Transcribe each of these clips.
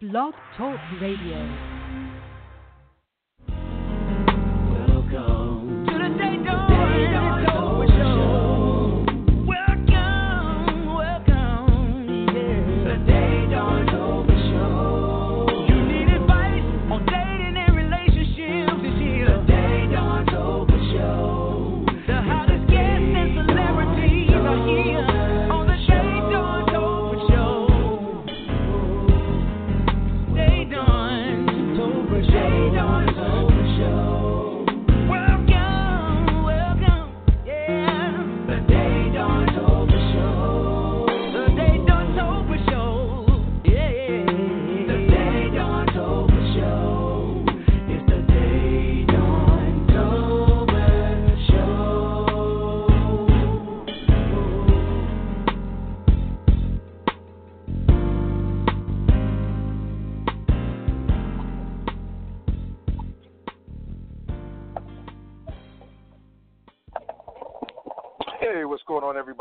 Blog Talk Radio.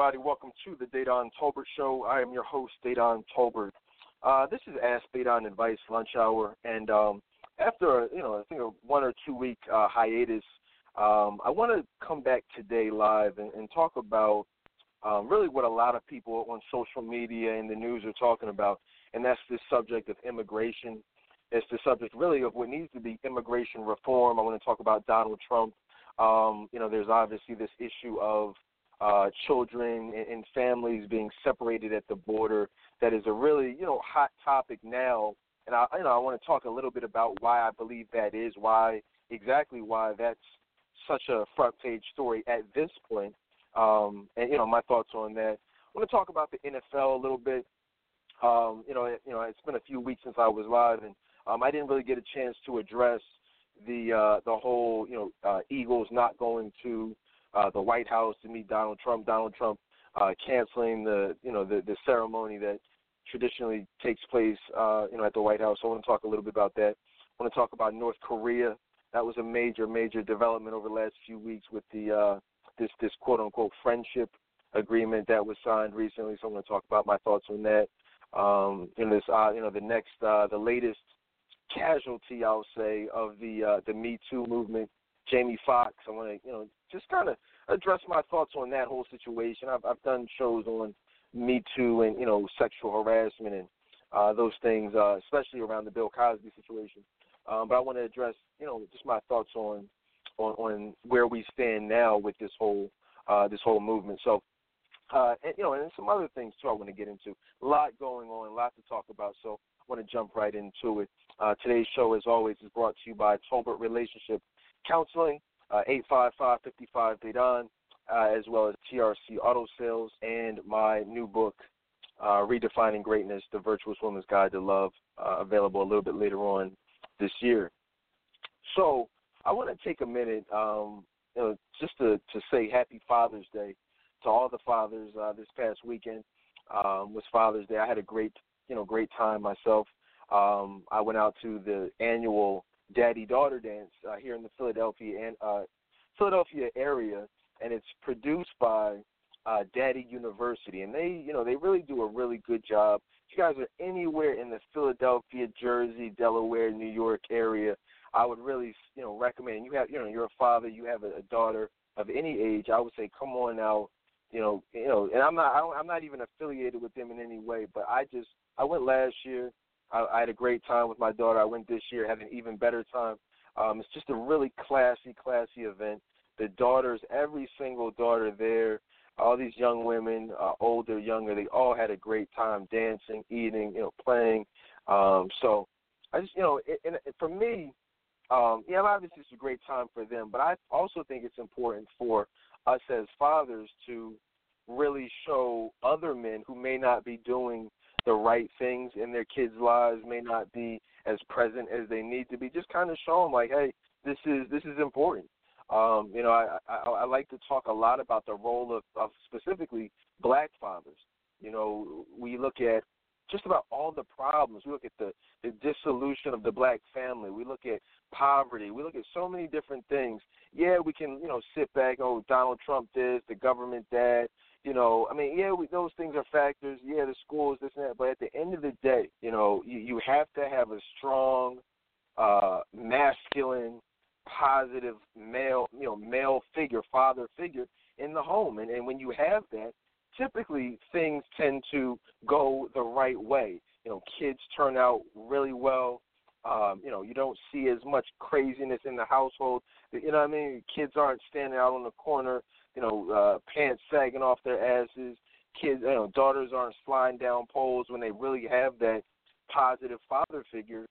Everybody? Welcome to the Dedan Tolbert Show. I am your host, Dedan Tolbert. Uh, this is Ask Dedan Advice Lunch Hour, and um, after you know, I think a one or two week uh, hiatus, um, I want to come back today live and, and talk about um, really what a lot of people on social media and the news are talking about, and that's this subject of immigration. It's the subject really of what needs to be immigration reform. I want to talk about Donald Trump. Um, you know, there's obviously this issue of uh, children and, families being separated at the border. That is a really you know hot topic now, and I you know I want to talk a little bit about why I believe that is, why exactly why that's such a front page story at this point, um, and you know my thoughts on that. I want to talk about the NFL a little bit. Um, you know, you know, it's been a few weeks since I was live, and um, I didn't really get a chance to address the uh, the whole you know uh, Eagles not going to uh, the White House to meet Donald Trump. Donald Trump uh, canceling the you know the, the ceremony that traditionally takes place uh, you know at the White House. So I want to talk a little bit about that. I want to talk about North Korea. That was a major major development over the last few weeks with the uh, this this quote unquote friendship agreement that was signed recently. So I'm going to talk about my thoughts on that. Um, in this uh, you know the next uh, the latest casualty I'll say of the uh, the Me Too movement Jamie Foxx. I want to, you know, just kind of address my thoughts on that whole situation. I've I've done shows on Me Too and you know sexual harassment and uh, those things, uh, especially around the Bill Cosby situation. Um, but I want to address, you know, just my thoughts on on on where we stand now with this whole uh, this whole movement. So. Uh, and you know, and some other things too. I want to get into a lot going on, a lot to talk about. So I want to jump right into it. Uh, today's show, as always, is brought to you by Tolbert Relationship counseling, uh, 855-55-DADON, uh, as well as TRC Auto Sales, and my new book, uh, Redefining Greatness, The Virtuous Woman's Guide to Love, uh, available a little bit later on this year. So I want to take a minute um, you know, just to, to say Happy Father's Day to all the fathers uh, this past weekend um, was Father's Day. I had a great, you know, great time myself. Um, I went out to the annual Daddy Daughter Dance uh, here in the Philadelphia and uh, Philadelphia area, and it's produced by uh, Daddy University, and they you know they really do a really good job. If you guys are anywhere in the Philadelphia, Jersey, Delaware, New York area, I would really you know recommend. You have you know you're a father, you have a, a daughter of any age. I would say come on out. You know, you know, and I'm not, I don't, I'm not even affiliated with them in any way, but I just, I went last year. I, I had a great time with my daughter. I went this year, had an even better time. Um, it's just a really classy, classy event. The daughters, every single daughter there, all these young women, uh, older, younger, they all had a great time dancing, eating, you know, playing. Um, so I just, you know, it, and for me, um, yeah, obviously it's a great time for them, but I also think it's important for us as fathers to really show other men who may not be doing the right things in their kids' lives, may not be as present as they need to be. Just kind of show them like, hey, this is this is important. Um, you know, I, I I like to talk a lot about the role of, of specifically black fathers. You know, we look at just about all the problems. We look at the, the dissolution of the black family. We look at poverty. We look at so many different things. Yeah, we can, you know, sit back, oh, Donald Trump this, the government that, You know, I mean, yeah, we, those things are factors. Yeah, the schools, this and that. But at the end of the day, you know, you, you have to have a strong, uh, masculine, positive male, you know, male figure, father figure in the home. And, and when you have that, typically things tend to go the right way. You know, kids turn out really well. Um, you know, you don't see as much craziness in the household. You know what I mean? Kids aren't standing out on the corner, you know, uh, pants sagging off their asses. Kids, you know, daughters aren't sliding down poles when they really have that positive father figure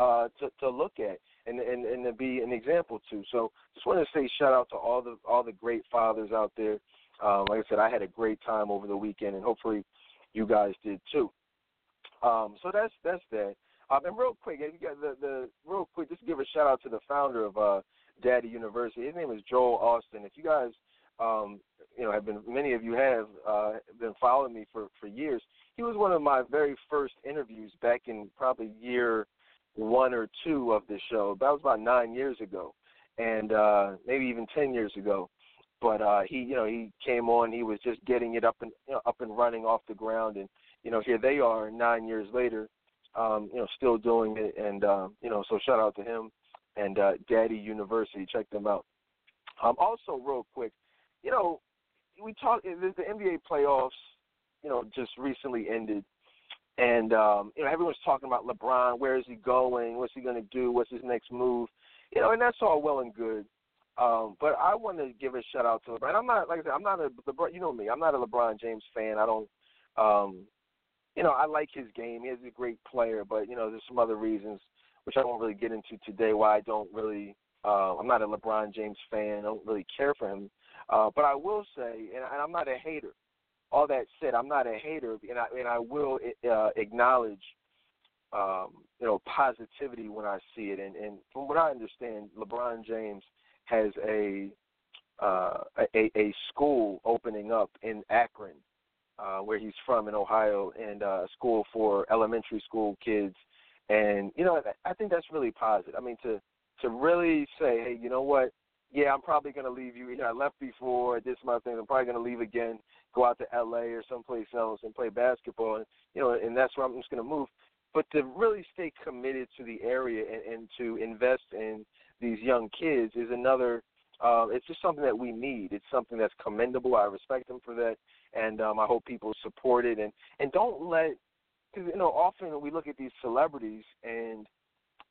uh, to to look at and, and and to be an example to. So, just want to say shout out to all the all the great fathers out there. Um, like I said, I had a great time over the weekend, and hopefully, you guys did too. Um, so that's that's that. Um, and real quick, you got the the real quick, just give a shout out to the founder of uh, Daddy University. His name is Joel Austin. If you guys, um, you know, have been many of you have uh, been following me for for years. He was one of my very first interviews back in probably year one or two of the show. That was about nine years ago, and uh, maybe even ten years ago. But uh, he, you know, he came on. He was just getting it up and you know, up and running off the ground, and you know, here they are nine years later, um, you know, still doing it. And um, you know, so shout out to him and uh, Daddy University. Check them out. Um, also, real quick, you know, we talked the, NBA playoffs. You know, just recently ended, and um, you know, everyone's talking about LeBron. Where is he going? What's he going to do? What's his next move? You know, and that's all well and good. Um, but I want to give a shout out to LeBron. I'm not like I said, I'm not a LeBron. You know me. I'm not a LeBron James fan. I don't. Um, you know, I like his game. He's a great player, but you know, there's some other reasons which I won't really get into today why I don't really. Uh, I'm not a LeBron James fan. I don't really care for him. Uh, but I will say, and, and I'm not a hater. All that said, I'm not a hater, and I and I will uh, acknowledge, um, you know, positivity when I see it. And, and from what I understand, LeBron James has a uh, a, a school opening up in Akron, uh, where he's from in Ohio, and uh, a school for elementary school kids. And you know, I think that's really positive. I mean, to to really say, hey, you know what? Yeah, I'm probably going to leave you. You know, I left before. This my thing. I'm probably going to leave again. Go out to L.A. or someplace else and play basketball. And you know, and that's where I'm just going to move. But to really stay committed to the area and, and to invest in these young kids is another uh, it's just something that we need. It's something that's commendable. I respect them for that, and um, I hope people support it. And and don't let because you know often we look at these celebrities and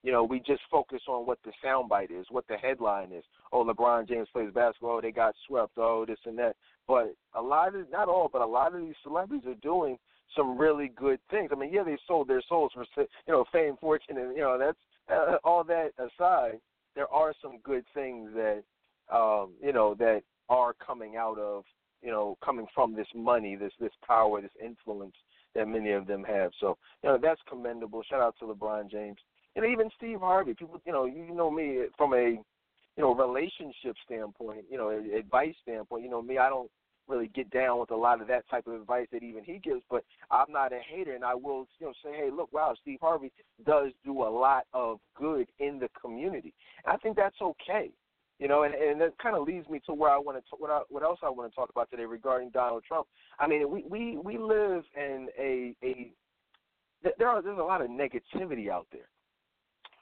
you know we just focus on what the soundbite is, what the headline is. Oh, LeBron James plays basketball. Oh, they got swept. Oh, this and that. But a lot of not all, but a lot of these celebrities are doing some really good things. I mean, yeah, they sold their souls for you know fame, fortune, and you know that's uh, all that aside. There are some good things that um, you know, that are coming out of, you know, coming from this money, this this power, this influence that many of them have. So, you know, that's commendable. Shout out to LeBron James. And even Steve Harvey. People, you know, you know me from a, you know, relationship standpoint, you know, advice standpoint. You know, me, I don't really get down with a lot of that type of advice that even he gives, but I'm not a hater and I will you know say, Hey, look, wow, Steve Harvey does do a lot of good in the community. And I think that's okay. You know, and, and that kind of leads me to where I want to what I, what else I want to talk about today regarding Donald Trump. I mean, we we we live in a a there are there's a lot of negativity out there.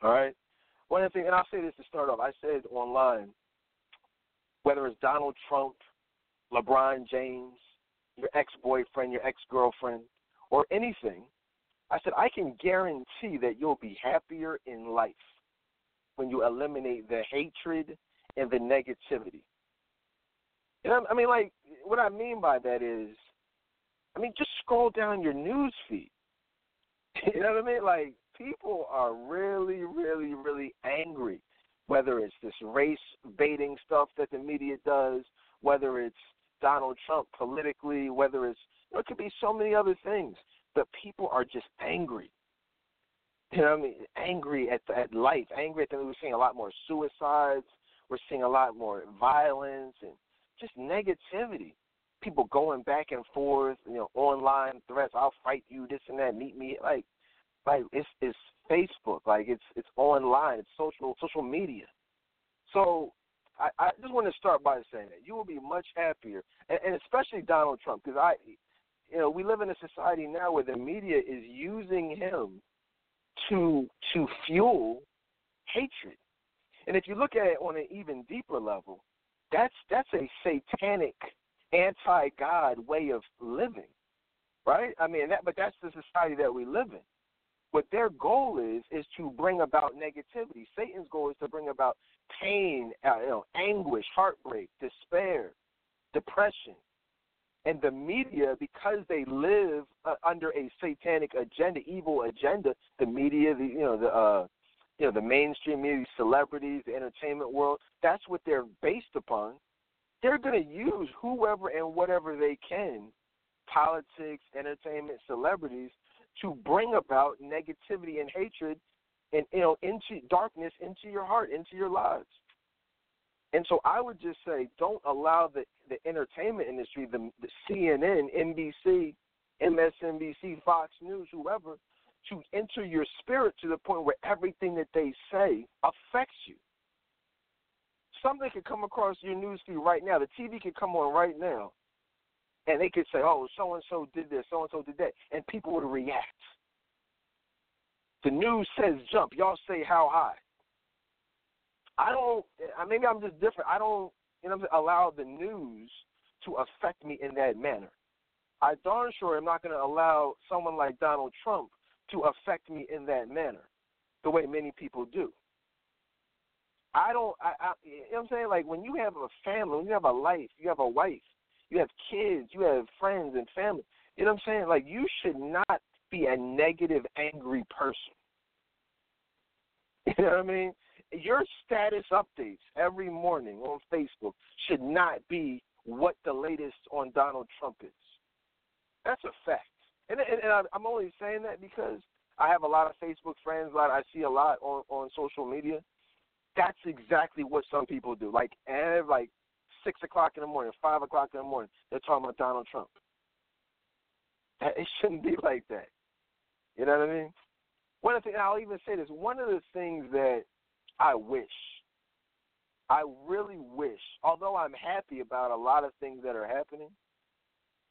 All right, one things, and I'll say this to start off. I said online, whether it's Donald Trump, LeBron James, your ex-boyfriend, your ex-girlfriend, or anything, I said I can guarantee that you'll be happier in life when you eliminate the hatred and the negativity. You know, I mean, like, what I mean by that is, I mean, just scroll down your news feed. You know what I mean? Like, people are really, really, really angry. Whether it's this race baiting stuff that the media does, whether it's Donald Trump politically, whether it's it could be so many other things. But people are just angry. You know what I mean? Angry at at life, angry at them. We're seeing a lot more suicides. We're seeing a lot more violence and just negativity. People going back and forth, you know, online threats. I'll fight you, this and that. Meet me, like, like it's it's Facebook, like it's it's online, it's social social media. So I, I just want to start by saying that you will be much happier, and, and especially Donald Trump, because I, you know, we live in a society now where the media is using him to to fuel hatred. And if you look at it on an even deeper level, that's that's a satanic, anti-God way of living, right? I mean, that, but that's the society that we live in. What their goal is is to bring about negativity. Satan's goal is to bring about pain, uh, you know, anguish, heartbreak, despair, depression, and the media because they live uh, under a satanic agenda, evil agenda. The media, the you know the uh, you know the mainstream media, celebrities, the entertainment world. That's what they're based upon. They're going to use whoever and whatever they can, politics, entertainment, celebrities, to bring about negativity and hatred, and you know into darkness into your heart, into your lives. And so I would just say, don't allow the the entertainment industry, the, the CNN, NBC, MSNBC, Fox News, whoever, to enter your spirit to the point where everything that they say affects you. Something could come across your newsfeed right now. The TV could come on right now, and they could say, "Oh, so and so did this, so and so did that," and people would react. The news says jump, y'all say how high. I don't. Maybe I'm just different. I don't. You know, allow the news to affect me in that manner. I darn sure am not going to allow someone like Donald Trump to affect me in that manner, the way many people do. I don't. I, I you know what I'm saying? Like when you have a family, when you have a life, you have a wife, you have kids, you have friends and family. You know what I'm saying? Like you should not be a negative, angry person. You know what I mean? your status updates every morning on Facebook should not be what the latest on Donald Trump is. That's a fact. And, and, and I'm only saying that because I have a lot of Facebook friends, a lot I see a lot on on social media. That's exactly what some people do. Like every like six o'clock in the morning, five o'clock in the morning, they're talking about Donald Trump. It shouldn't be like that. You know what I mean? One of the things I'll even say this. One of the things that I wish. I really wish, although I'm happy about a lot of things that are happening,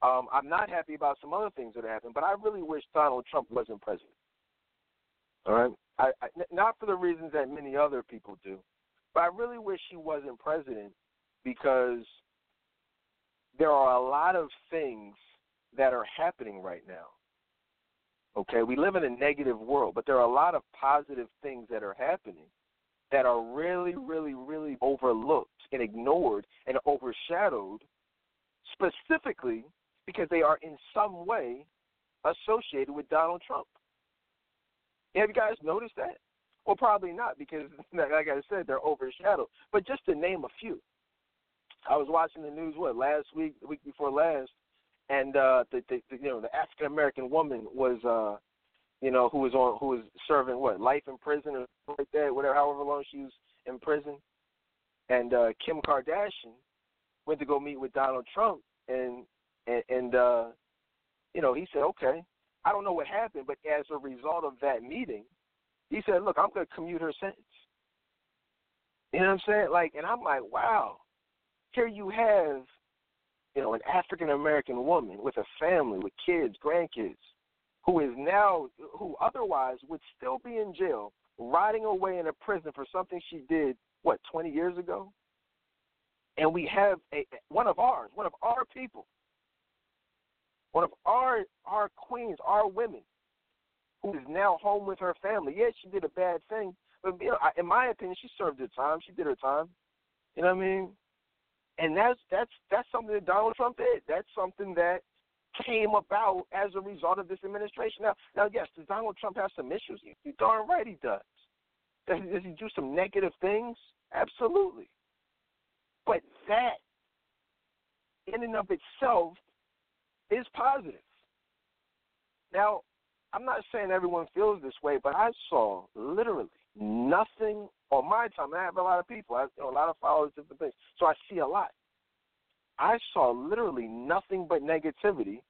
um, I'm not happy about some other things that are happening, but I really wish Donald Trump wasn't president. All right? I, I, not for the reasons that many other people do, but I really wish he wasn't president because there are a lot of things that are happening right now. Okay, we live in a negative world, but there are a lot of positive things that are happening that are really, really, really overlooked and ignored and overshadowed specifically because they are in some way associated with Donald Trump. Have you guys noticed that? Well, probably not because, like I said, they're overshadowed. But just to name a few, I was watching the news what last week, the week before last, and uh, the, the, the you know the African American woman was uh, you know, who was on who was serving what life in prison or something like that, whatever, however long she was in prison. And uh, Kim Kardashian went to go meet with Donald Trump, and and, and uh, you know, he said, okay, I don't know what happened, but as a result of that meeting, he said, look, I'm going to commute her sentence. You know what I'm saying? Like, and I'm like, wow, here you have, you know, an African American woman with a family, with kids, grandkids who is now, who otherwise would still be in jail, rotting away in a prison for something she did, what, 20 years ago? And we have a one of ours, one of our people, one of our our queens, our women, who is now home with her family. Yes, she did a bad thing, but you know, in my opinion, she served her time. She did her time. You know what I mean? And that's that's that's something that Donald Trump did. That's something that came about as a result of this administration. Now, now, yes, does Donald Trump have some issues? You darn right he does. Does, does he do some negative things? Absolutely. But that, in and of itself, is positive. Now, I'm not saying everyone feels this way, but I saw literally nothing on my time. I have a lot of people, I you know, a lot of followers, different things, so I see a lot. I saw literally nothing but negativity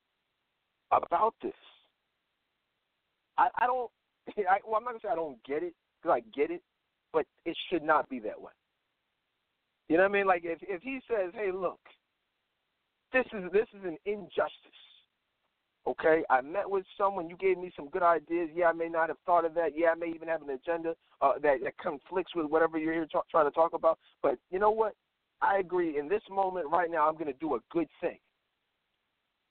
about this. I, I don't. I, well, I'm not gonna say I don't get it because I get it, but it should not be that way. You know what I mean? Like if if he says, "Hey, look, this is this is an injustice." Okay, I met with someone. You gave me some good ideas. Yeah, I may not have thought of that. Yeah, I may even have an agenda uh, that, that conflicts with whatever you're here talk, trying to talk about. But you know what? I agree. In this moment, right now, I'm going to do a good thing.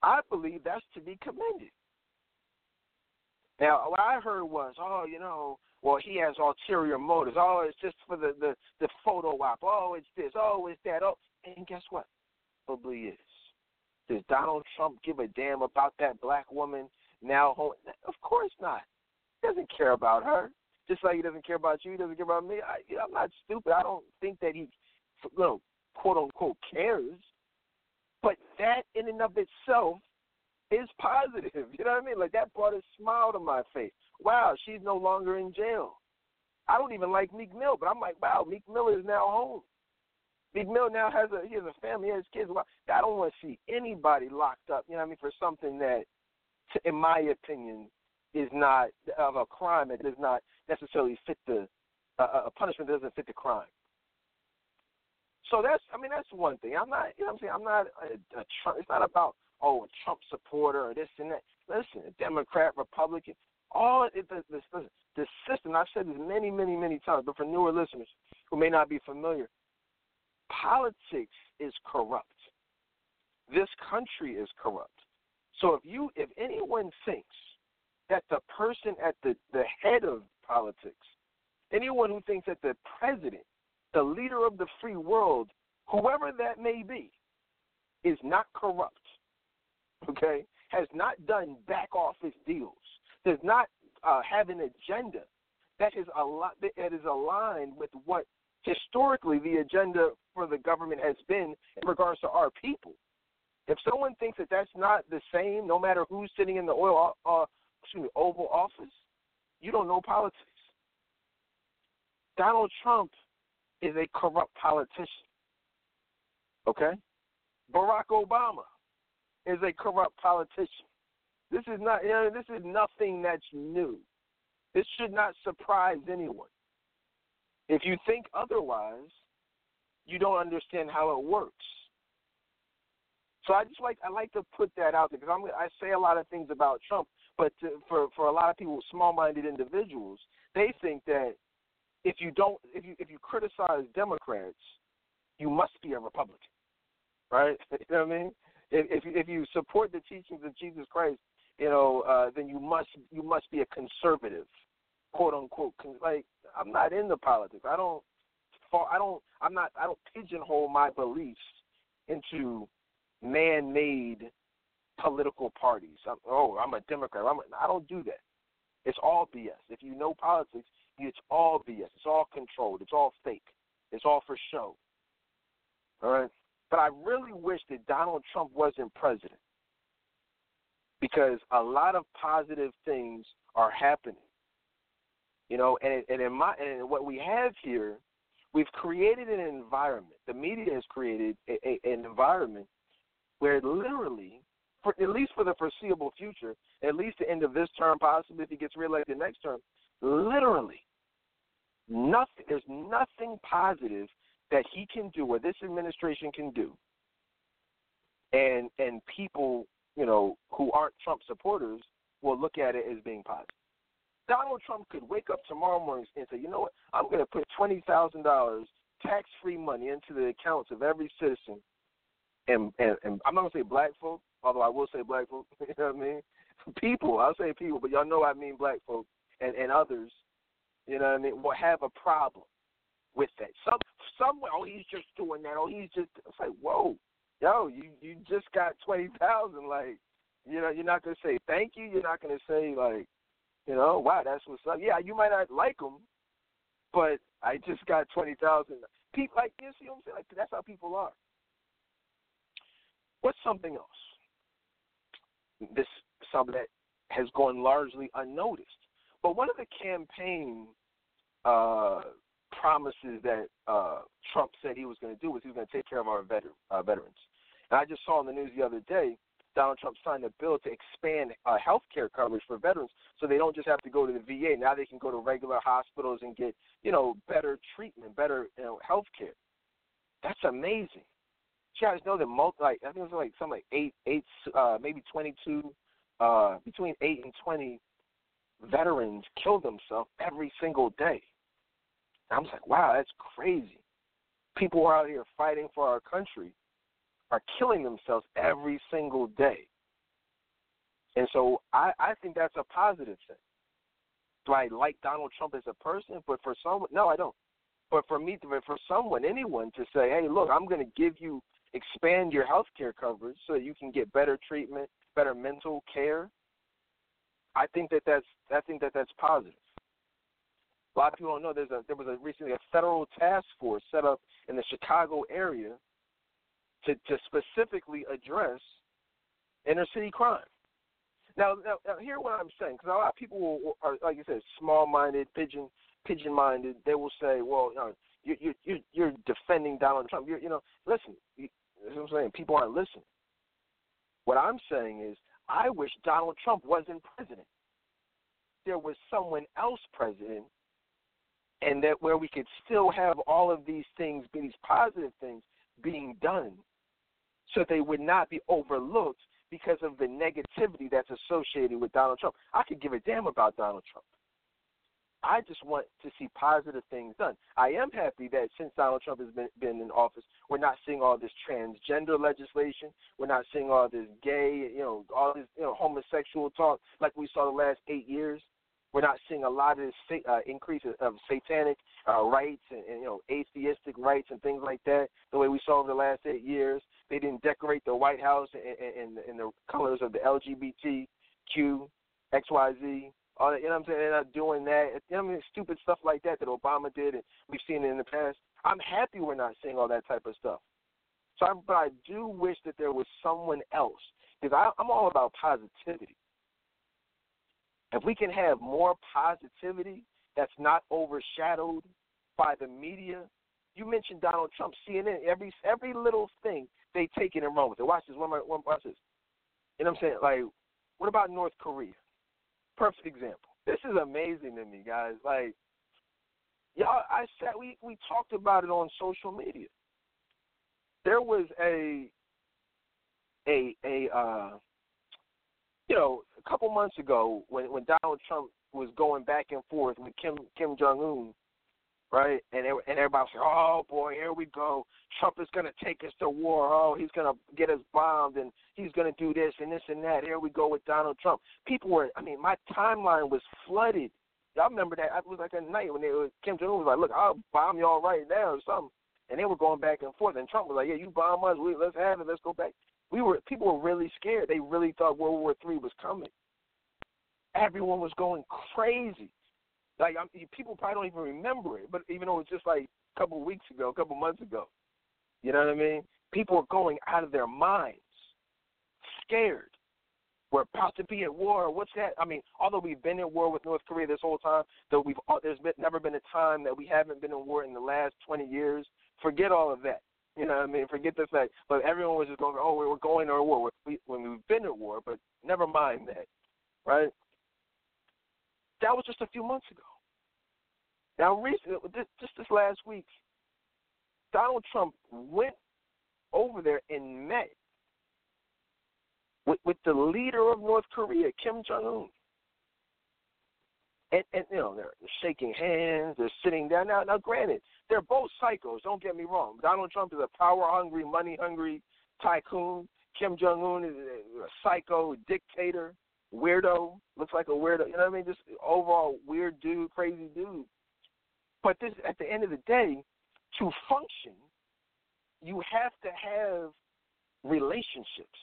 I believe that's to be commended. Now, what I heard was, oh, you know, well, he has ulterior motives. Oh, it's just for the the, the photo op. Oh, it's this. Oh, it's that. Oh, and guess what? Probably is. Does Donald Trump give a damn about that black woman now home? Of course not. He doesn't care about her. Just like he doesn't care about you, he doesn't care about me. I, I'm not stupid. I don't think that he, you know, quote unquote cares. But that in and of itself is positive. You know what I mean? Like that brought a smile to my face. Wow, she's no longer in jail. I don't even like Meek Mill, but I'm like, wow, Meek Mill is now home. Meek Mill now has a he has a family, he has kids. I don't want to see anybody locked up. You know what I mean? For something that, in my opinion, is not of a crime that does not necessarily fit the uh, a punishment that doesn't fit the crime. So that's I mean that's one thing. I'm not you know what I'm saying I'm not a, a Trump. It's not about oh a Trump supporter or this and that. Listen, a Democrat, Republican, all the the, the the system. I've said this many many many times, but for newer listeners who may not be familiar, politics is corrupt. This country is corrupt. So if you if anyone thinks that the person at the, the head of politics, anyone who thinks that the president, the leader of the free world, whoever that may be, is not corrupt, okay, has not done back office deals, does not uh, have an agenda that is a lot that is aligned with what historically the agenda for the government has been in regards to our people. If someone thinks that that's not the same, no matter who's sitting in the oil, uh, excuse me, Oval Office, you don't know politics. Donald Trump is a corrupt politician. Okay? Barack Obama is a corrupt politician. This is not you know, this is nothing that's new. This should not surprise anyone. If you think otherwise, you don't understand how it works. So I just like I like to put that out there because I'm I say a lot of things about Trump, but to, for for a lot of people, small-minded individuals, they think that if you don't if you if you criticize Democrats, you must be a Republican, right? you know what I mean? If if you, if you support the teachings of Jesus Christ, you know, uh, then you must you must be a conservative, quote unquote. Like I'm not into politics. I don't. I don't. I'm not. I don't pigeonhole my beliefs into man-made political parties. I'm, oh, I'm a Democrat. I'm a, I don't do that. It's all BS. If you know politics, it's all BS. It's all controlled. It's all fake. It's all for show. All right. But I really wish that Donald Trump wasn't president because a lot of positive things are happening. You know, and and in my and what we have here, we've created an environment. The media has created a, a, an environment where literally, for at least for the foreseeable future, at least the end of this term, possibly if he gets reelected next term, literally, nothing. There's nothing positive that he can do or this administration can do, and and people, you know, who aren't Trump supporters will look at it as being positive. Donald Trump could wake up tomorrow morning and say, you know what, I'm going to put twenty thousand dollars tax free money into the accounts of every citizen and, and, and I'm not gonna say black folk, although I will say black folk. You know what I mean? People, I'll say people, but y'all know I mean black folk and and others. You know what I mean? Will have a problem with that. Some somewhere, oh, he's just doing that. Oh, he's just. It's like, whoa, yo, you you just got twenty thousand. Like, you know, you're not gonna say thank you. You're not gonna say like, you know, wow, that's what's up. Yeah, you might not like them, but I just got twenty thousand. People like you see what I'm saying? Like that's how people are. What's something else? This something that has gone largely unnoticed. But one of the campaign uh, promises that uh, Trump said he was going to do was he was going to take care of our veter- uh, veterans. And I just saw in the news the other day Donald Trump signed a bill to expand uh, health care coverage for veterans so they don't just have to go to the VA. Now they can go to regular hospitals and get, you know, better treatment, better you know, health care. That's amazing. You guys know that multi, like I think it was like something like eight, eight, uh, maybe twenty-two, uh, between eight and twenty veterans kill themselves every single day. And I was like, wow, that's crazy. People are out here fighting for our country are killing themselves every single day. And so I, I think that's a positive thing. Do I like Donald Trump as a person? But for someone, no, I don't. But for me, for someone, anyone to say, hey, look, I'm going to give you, expand your health care coverage so you can get better treatment, better mental care. I think that that's I think that that's positive. A lot of people don't know there's a there was a recently a federal task force set up in the Chicago area to to specifically address inner city crime. Now, now, now hear what I'm saying, because a lot of people are, like you said, small-minded, pigeon, pigeon-minded. They will say, "Well, you know, you, you, you're defending Donald Trump." You're, you know, listen. You, what I'm saying. People aren't listening. What I'm saying is, I wish Donald Trump wasn't president. There was someone else president, and that where we could still have all of these things, these positive things, being done, so they would not be overlooked because of the negativity that's associated with Donald Trump. I could give a damn about Donald Trump. I just want to see positive things done. I am happy that since Donald Trump has been, been in office, we're not seeing all this transgender legislation. We're not seeing all this gay, you know, all this, you know, homosexual talk like we saw the last eight years. We're not seeing a lot of this uh, increase of satanic uh, rights and, and you know atheistic rights and things like that. The way we saw over the last eight years, they didn't decorate the White House in, in, in the colors of the LGBTQ, XYZ. All that, you know what I'm saying? They're not doing that. You know what I mean? Stupid stuff like that that Obama did, and we've seen it in the past. I'm happy we're not seeing all that type of stuff. So, I, but I do wish that there was someone else because I'm all about positivity. If we can have more positivity that's not overshadowed by the media, you mentioned Donald Trump, CNN, every every little thing they take it and run with it. Watch this. One, one, watch this. You know what I'm saying? Like, what about North Korea? Perfect example. This is amazing to me, guys. Like, y'all, I said we we talked about it on social media. There was a a a uh, you know a couple months ago when when Donald Trump was going back and forth with Kim Kim Jong Un right? And it, and everybody was like, "Oh boy, here we go. Trump is to take us to war. Oh, he's to get us bombed, and he's to do this and this and that. Here we go with Donald Trump." People were, I mean, my timeline was flooded. Y'all remember that? It was like a night when they were, Kim Jong Un was like, "Look, I'll bomb y'all right now or something," and they were going back and forth. And Trump was like, "Yeah, you bomb us. We let's have it. Let's go back." We were people were really scared. They really thought World War Three was coming. Everyone was going crazy. Like I'm, people probably don't even remember it, but even though it was just like a couple weeks ago, a couple months ago, you know what I mean? People are going out of their minds, scared. We're about to be at war. What's that? I mean, although we've been at war with North Korea this whole time, though we've there's been, never been a time that we haven't been in war in the last 20 years. Forget all of that. You know what I mean? Forget the fact. But everyone was just going, oh, we're going to war we, when we've been at war. But never mind that, right? That was just a few months ago. Now, recently, just this last week, Donald Trump went over there and met with, with the leader of North Korea, Kim Jong Un. And, and you know they're shaking hands, they're sitting down. Now, now, granted, they're both psychos. Don't get me wrong. Donald Trump is a power-hungry, money-hungry tycoon. Kim Jong Un is a psycho dictator weirdo, looks like a weirdo. You know what I mean? Just overall weird dude, crazy dude. But this, at the end of the day, to function, you have to have relationships.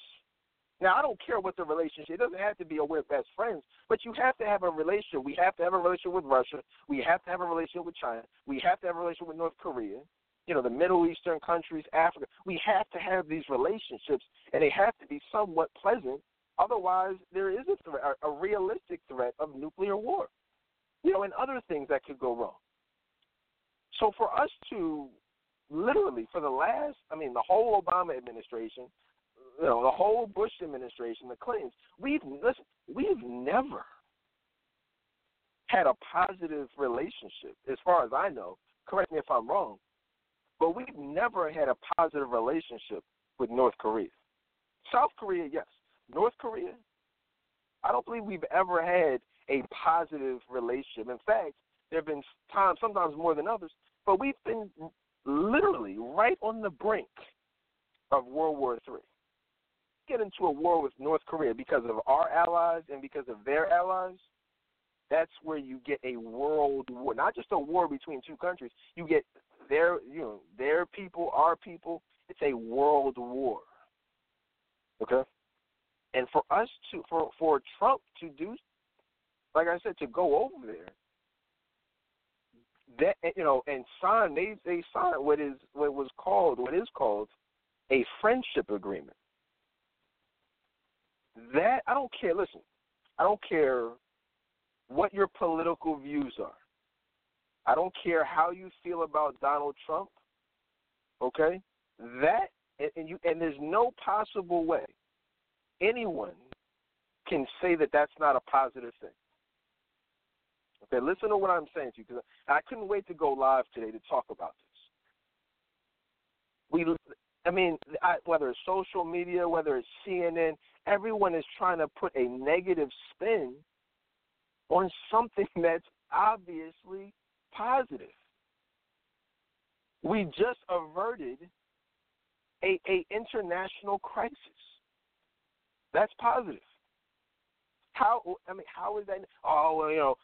Now, I don't care what the relationship. It doesn't have to be a we're best friends, but you have to have a relationship. We have to have a relationship with Russia. We have to have a relationship with China. We have to have a relationship with North Korea. You know, the Middle Eastern countries, Africa. We have to have these relationships, and they have to be somewhat pleasant Otherwise, there is a threat, a realistic threat of nuclear war, you know, and other things that could go wrong. So for us to literally, for the last, I mean, the whole Obama administration, you know, the whole Bush administration, the Clintons, we've listen, we've never had a positive relationship, as far as I know. Correct me if I'm wrong. but we've never had a positive relationship with North Korea. South Korea, yes. North Korea, I don't believe we've ever had a positive relationship. In fact, there have been times, sometimes more than others, but we've been literally right on the brink of World War III. Get into a war with North Korea because of our allies and because of their allies. That's where you get a world war, not just a war between two countries. You get their, you know, their people, our people. It's a world war. Okay, and for us to, for for Trump to do, like I said, to go over there, that you know, and sign they they signed what is what was called what is called a friendship agreement. That I don't care. Listen, I don't care what your political views are. I don't care how you feel about Donald Trump. Okay, that and, and you and there's no possible way anyone can say that that's not a positive thing. Okay, listen to what I'm saying to you because I couldn't wait to go live today to talk about this. We, I mean, I, whether it's social media, whether it's CNN, everyone is trying to put a negative spin on something that's obviously positive. We just averted a, a international crisis. That's positive. How I mean, how is that? Oh, well, you know,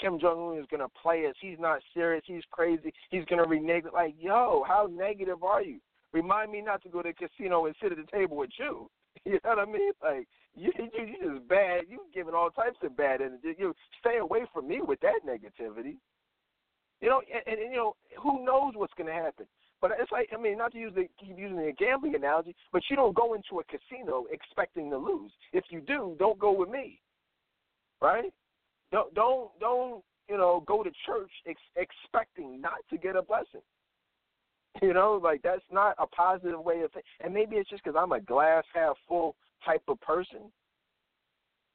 Kim Jong Un is gonna play us. He's not serious. He's crazy. He's gonna renege. Like, yo, how negative are you? Remind me not to go to the casino and sit at the table with you. You know what I mean? Like, you you, you just bad. You giving all types of bad energy. You stay away from me with that negativity. You know, and, and you know who knows what's to happen. But it's like I mean, not to use the keep using the gambling analogy, but you don't go into a casino expecting to lose. If you do, don't go with me, right? Don't don't don't you know go to church ex- expecting not to get a blessing. You know, like that's not a positive way of thinking. And maybe it's just because I'm a glass half full type of person.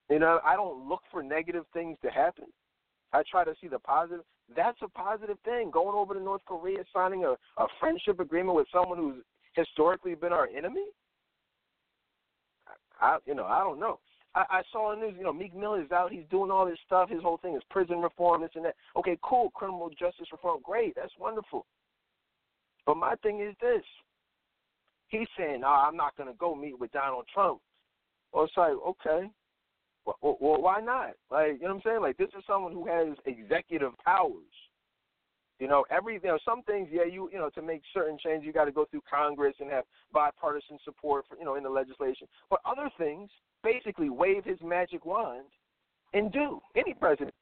You know, I don't look for negative things to happen. I try to see the positive. That's a positive thing. Going over to North Korea, signing a, a friendship agreement with someone who's historically been our enemy. I, you know, I don't know. I, I saw in the news, you know, Meek Mill is out. He's doing all this stuff. His whole thing is prison reform, this and that. Okay, cool. Criminal justice reform, great. That's wonderful. But my thing is this: he's saying, "No, I'm not going to go meet with Donald Trump." Well, it's like, okay, well, why not? Like, you know what I'm saying? Like, this is someone who has executive powers. You know, every you know some things, yeah, you you know to make certain changes, you got to go through Congress and have bipartisan support for you know in the legislation. But other things, basically, wave his magic wand and do. Any president,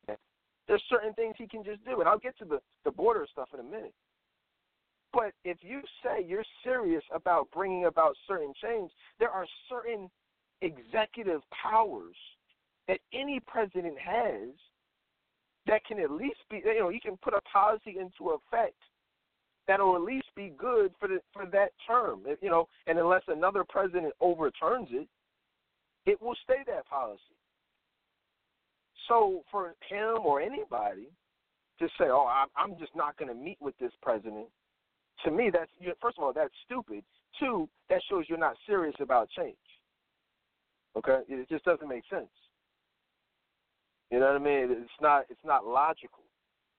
there's certain things he can just do, and I'll get to the the border stuff in a minute. But if you say you're serious about bringing about certain change, there are certain executive powers that any president has that can at least be you know you can put a policy into effect that'll at least be good for the for that term. You know and unless another president overturns it it will stay that policy. So for him or anybody to say oh i'm just not going to meet with this president to me that's first of all that's stupid. Two that shows you're not serious about change. Okay? It just doesn't make sense you know what I mean? It's not it's not logical.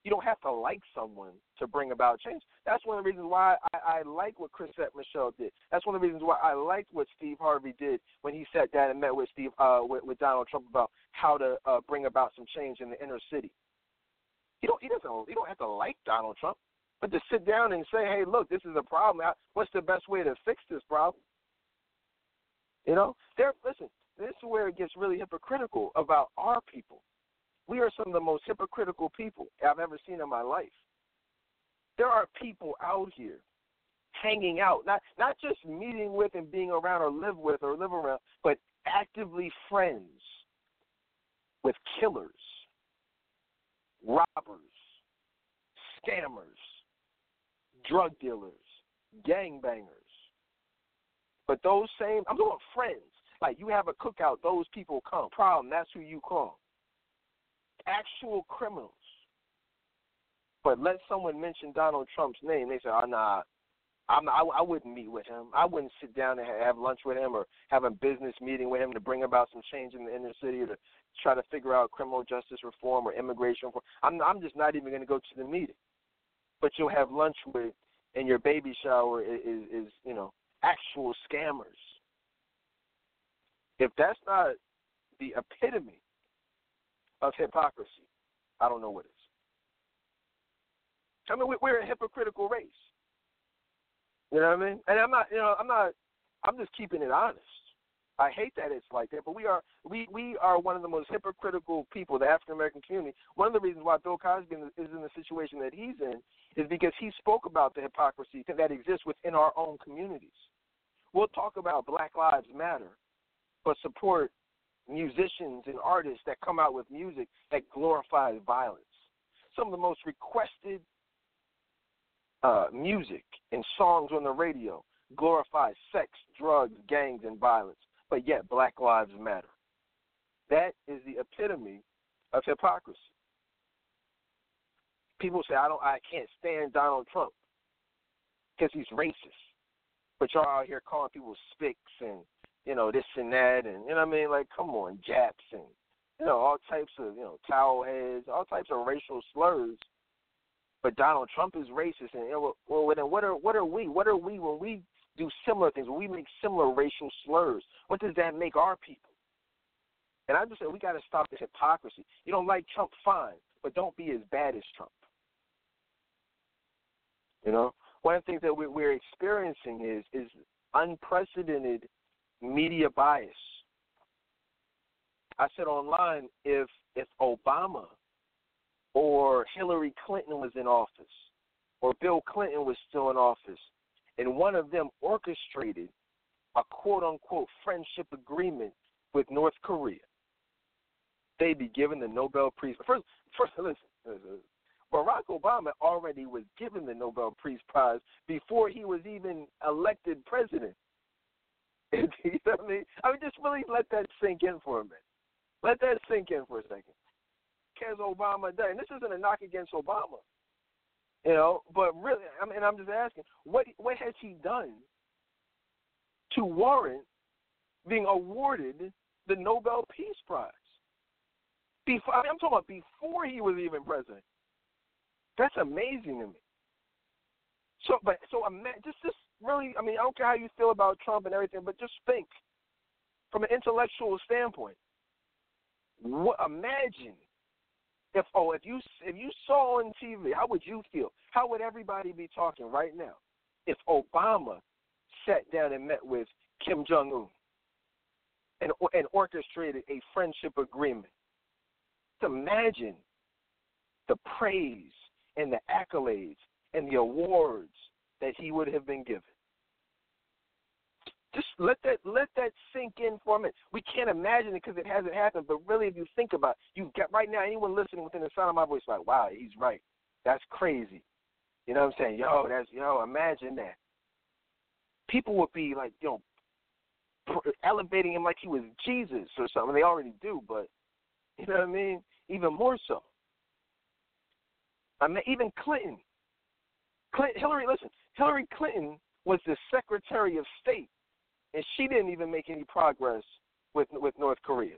You don't have to like someone to bring about change. That's one of the reasons why I, I like what Chrisette Michele did. That's one of the reasons why I liked what Steve Harvey did when he sat down and met with Steve uh, with, with Donald Trump about how to uh, bring about some change in the inner city. He don't he doesn't he don't have to like Donald Trump, but to sit down and say, hey, look, this is a problem. What's the best way to fix this problem? You know, there. Listen, this is where it gets really hypocritical about our people we are some of the most hypocritical people I've ever seen in my life. There are people out here hanging out, not not just meeting with and being around or live with or live around, but actively friends with killers, robbers, scammers, drug dealers, gangbangers. But those same, I'm doing friends. Like you have a cookout, those people come. Problem, that's who you call actual criminals. But let someone mention Donald Trump's name, they say, "Oh, nah, I'm I, I wouldn't meet with him. I wouldn't sit down and have lunch with him or have a business meeting with him to bring about some change in the inner city or to try to figure out criminal justice reform or immigration reform. I'm I'm just not even going to go to the meeting. But you'll have lunch with, and your baby shower is, is, is you know actual scammers. If that's not the epitome of hypocrisy, I don't know what is. I mean, we're a hypocritical race. You know what I mean? And I'm not, you know, I'm not. I'm just keeping it honest. I hate that it's like that, but we are we we are one of the most hypocritical people, the African American community. One of the reasons why Bill Cosby is in the situation that he's in is because he spoke about the hypocrisy that exists within our own communities. We'll talk about Black Lives Matter, but support musicians and artists that come out with music that glorifies violence. Some of the most requested uh, music and songs on the radio glorify sex, drugs, gangs, and violence, but yet Black Lives Matter. That is the epitome of hypocrisy. People say I don't, I can't stand Donald Trump because he's racist, but y'all out here calling people spics and you know this and that, and you know what I mean. Like, come on, Japs and you know all types of you know towel heads, all types of racial slurs but Donald Trump is racist, and well, well, then what are what are we? What are we when we do similar things? When we make similar racial slurs, what does that make our people? And I just said we got to stop the hypocrisy. You don't like Trump, fine, but don't be as bad as Trump. You know, one of the things that we're experiencing is is unprecedented media bias. I said online if if Obama or Hillary Clinton was in office, or Bill Clinton was still in office, and one of them orchestrated a quote unquote friendship agreement with North Korea, they'd be given the Nobel Prize. First, first listen, listen, Barack Obama already was given the Nobel Peace Prize before he was even elected president. you know what I mean? I mean, just really let that sink in for a minute. Let that sink in for a second has Obama done? And this isn't a knock against Obama, you know, but really, I mean, I'm just asking, what what has he done to warrant being awarded the Nobel Peace Prize? Before, I mean, I'm talking about before he was even president. That's amazing to me. So, but so just just really, I mean, I don't care how you feel about Trump and everything, but just think from an intellectual standpoint. What imagine if oh, if you if you saw on TV, how would you feel? How would everybody be talking right now if Obama sat down and met with Kim Jong Un and and orchestrated a friendship agreement? Just Imagine the praise and the accolades and the awards that he would have been given. Just let that let that sink in for a minute. We can't imagine it because it hasn't happened. But really, if you think about, it, you get right now. Anyone listening within the sound of my voice, like, wow, he's right. That's crazy. You know what I'm saying? Yo, that's yo. Imagine that. People would be like, you know, elevating him like he was Jesus or something. They already do, but you know what I mean? Even more so. I mean, even Clinton. Clinton, Hillary, listen, Hillary Clinton was the Secretary of State and she didn't even make any progress with with North Korea.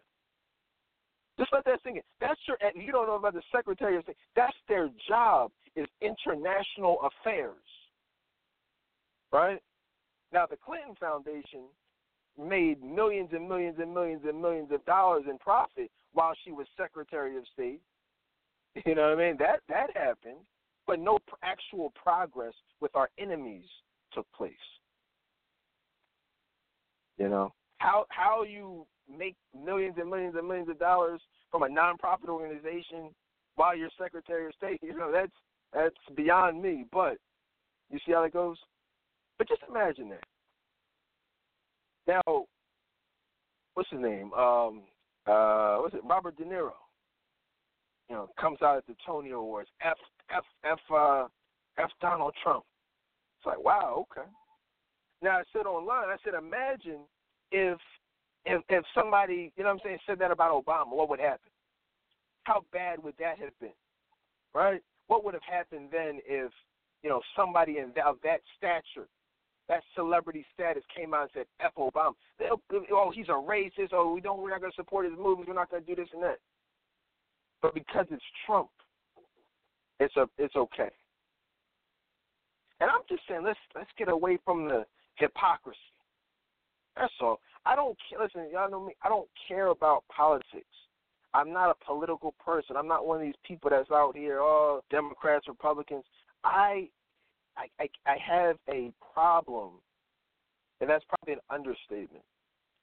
Just let that sink in. That's your. You don't know about the Secretary of State. That's their job is international affairs. Right now, the Clinton Foundation made millions and millions and millions and millions of dollars in profit while she was Secretary of State. You know what I mean? That that happened, but no actual progress with our enemies took place. You know how how you make millions and millions and millions of dollars from a nonprofit organization while you're Secretary of State. You know that's that's beyond me. But you see how that goes. But just imagine that. Now, what's his name? Um, uh, what's it? Robert De Niro. You know, comes out at the Tony Awards. F F F uh, F Donald Trump. It's like, wow, okay. Now I said online, I said, imagine if if if somebody, you know what I'm saying, said that about Obama, what would happen? How bad would that have been? Right? What would have happened then if, you know, somebody in that, of that stature, that celebrity status came out and said, F Obama. Oh, he's a racist. Oh, we don't, we're not to support his movies. We're not going to do this and that. But because it's Trump, it's a, it's okay. And I'm just saying, let's let's get away from the hypocrisy. That's all. I don't care. listen. Y'all know me. I don't care about politics. I'm not a political person. I'm not one of these people that's out here, oh, Democrats, Republicans. I, I, I, I have a problem, and that's probably an understatement.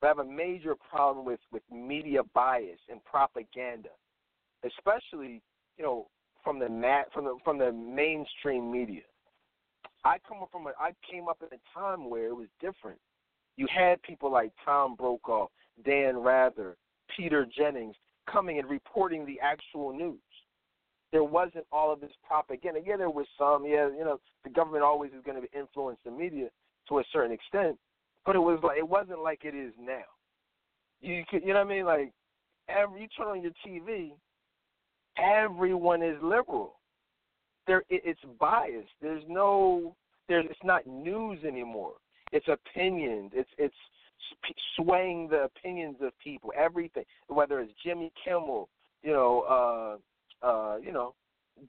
But I have a major problem with with media bias and propaganda, especially you know from the mat from the from the mainstream media. I come up from a I came up in a time where it was different. You had people like Tom Brokaw, Dan Rather, Peter Jennings coming and reporting the actual news. There wasn't all of this propaganda. Yeah, there was some. Yeah, you know, the government always is going to influence the media to a certain extent, but it was like it wasn't like it is now. You could, you know what I mean? Like, every you turn on your TV, everyone is liberal. There, it, it's biased. There's no, there's. It's not news anymore. It's opinions. It's it's swaying the opinions of people. Everything, whether it's Jimmy Kimmel, you know, uh, uh, you know,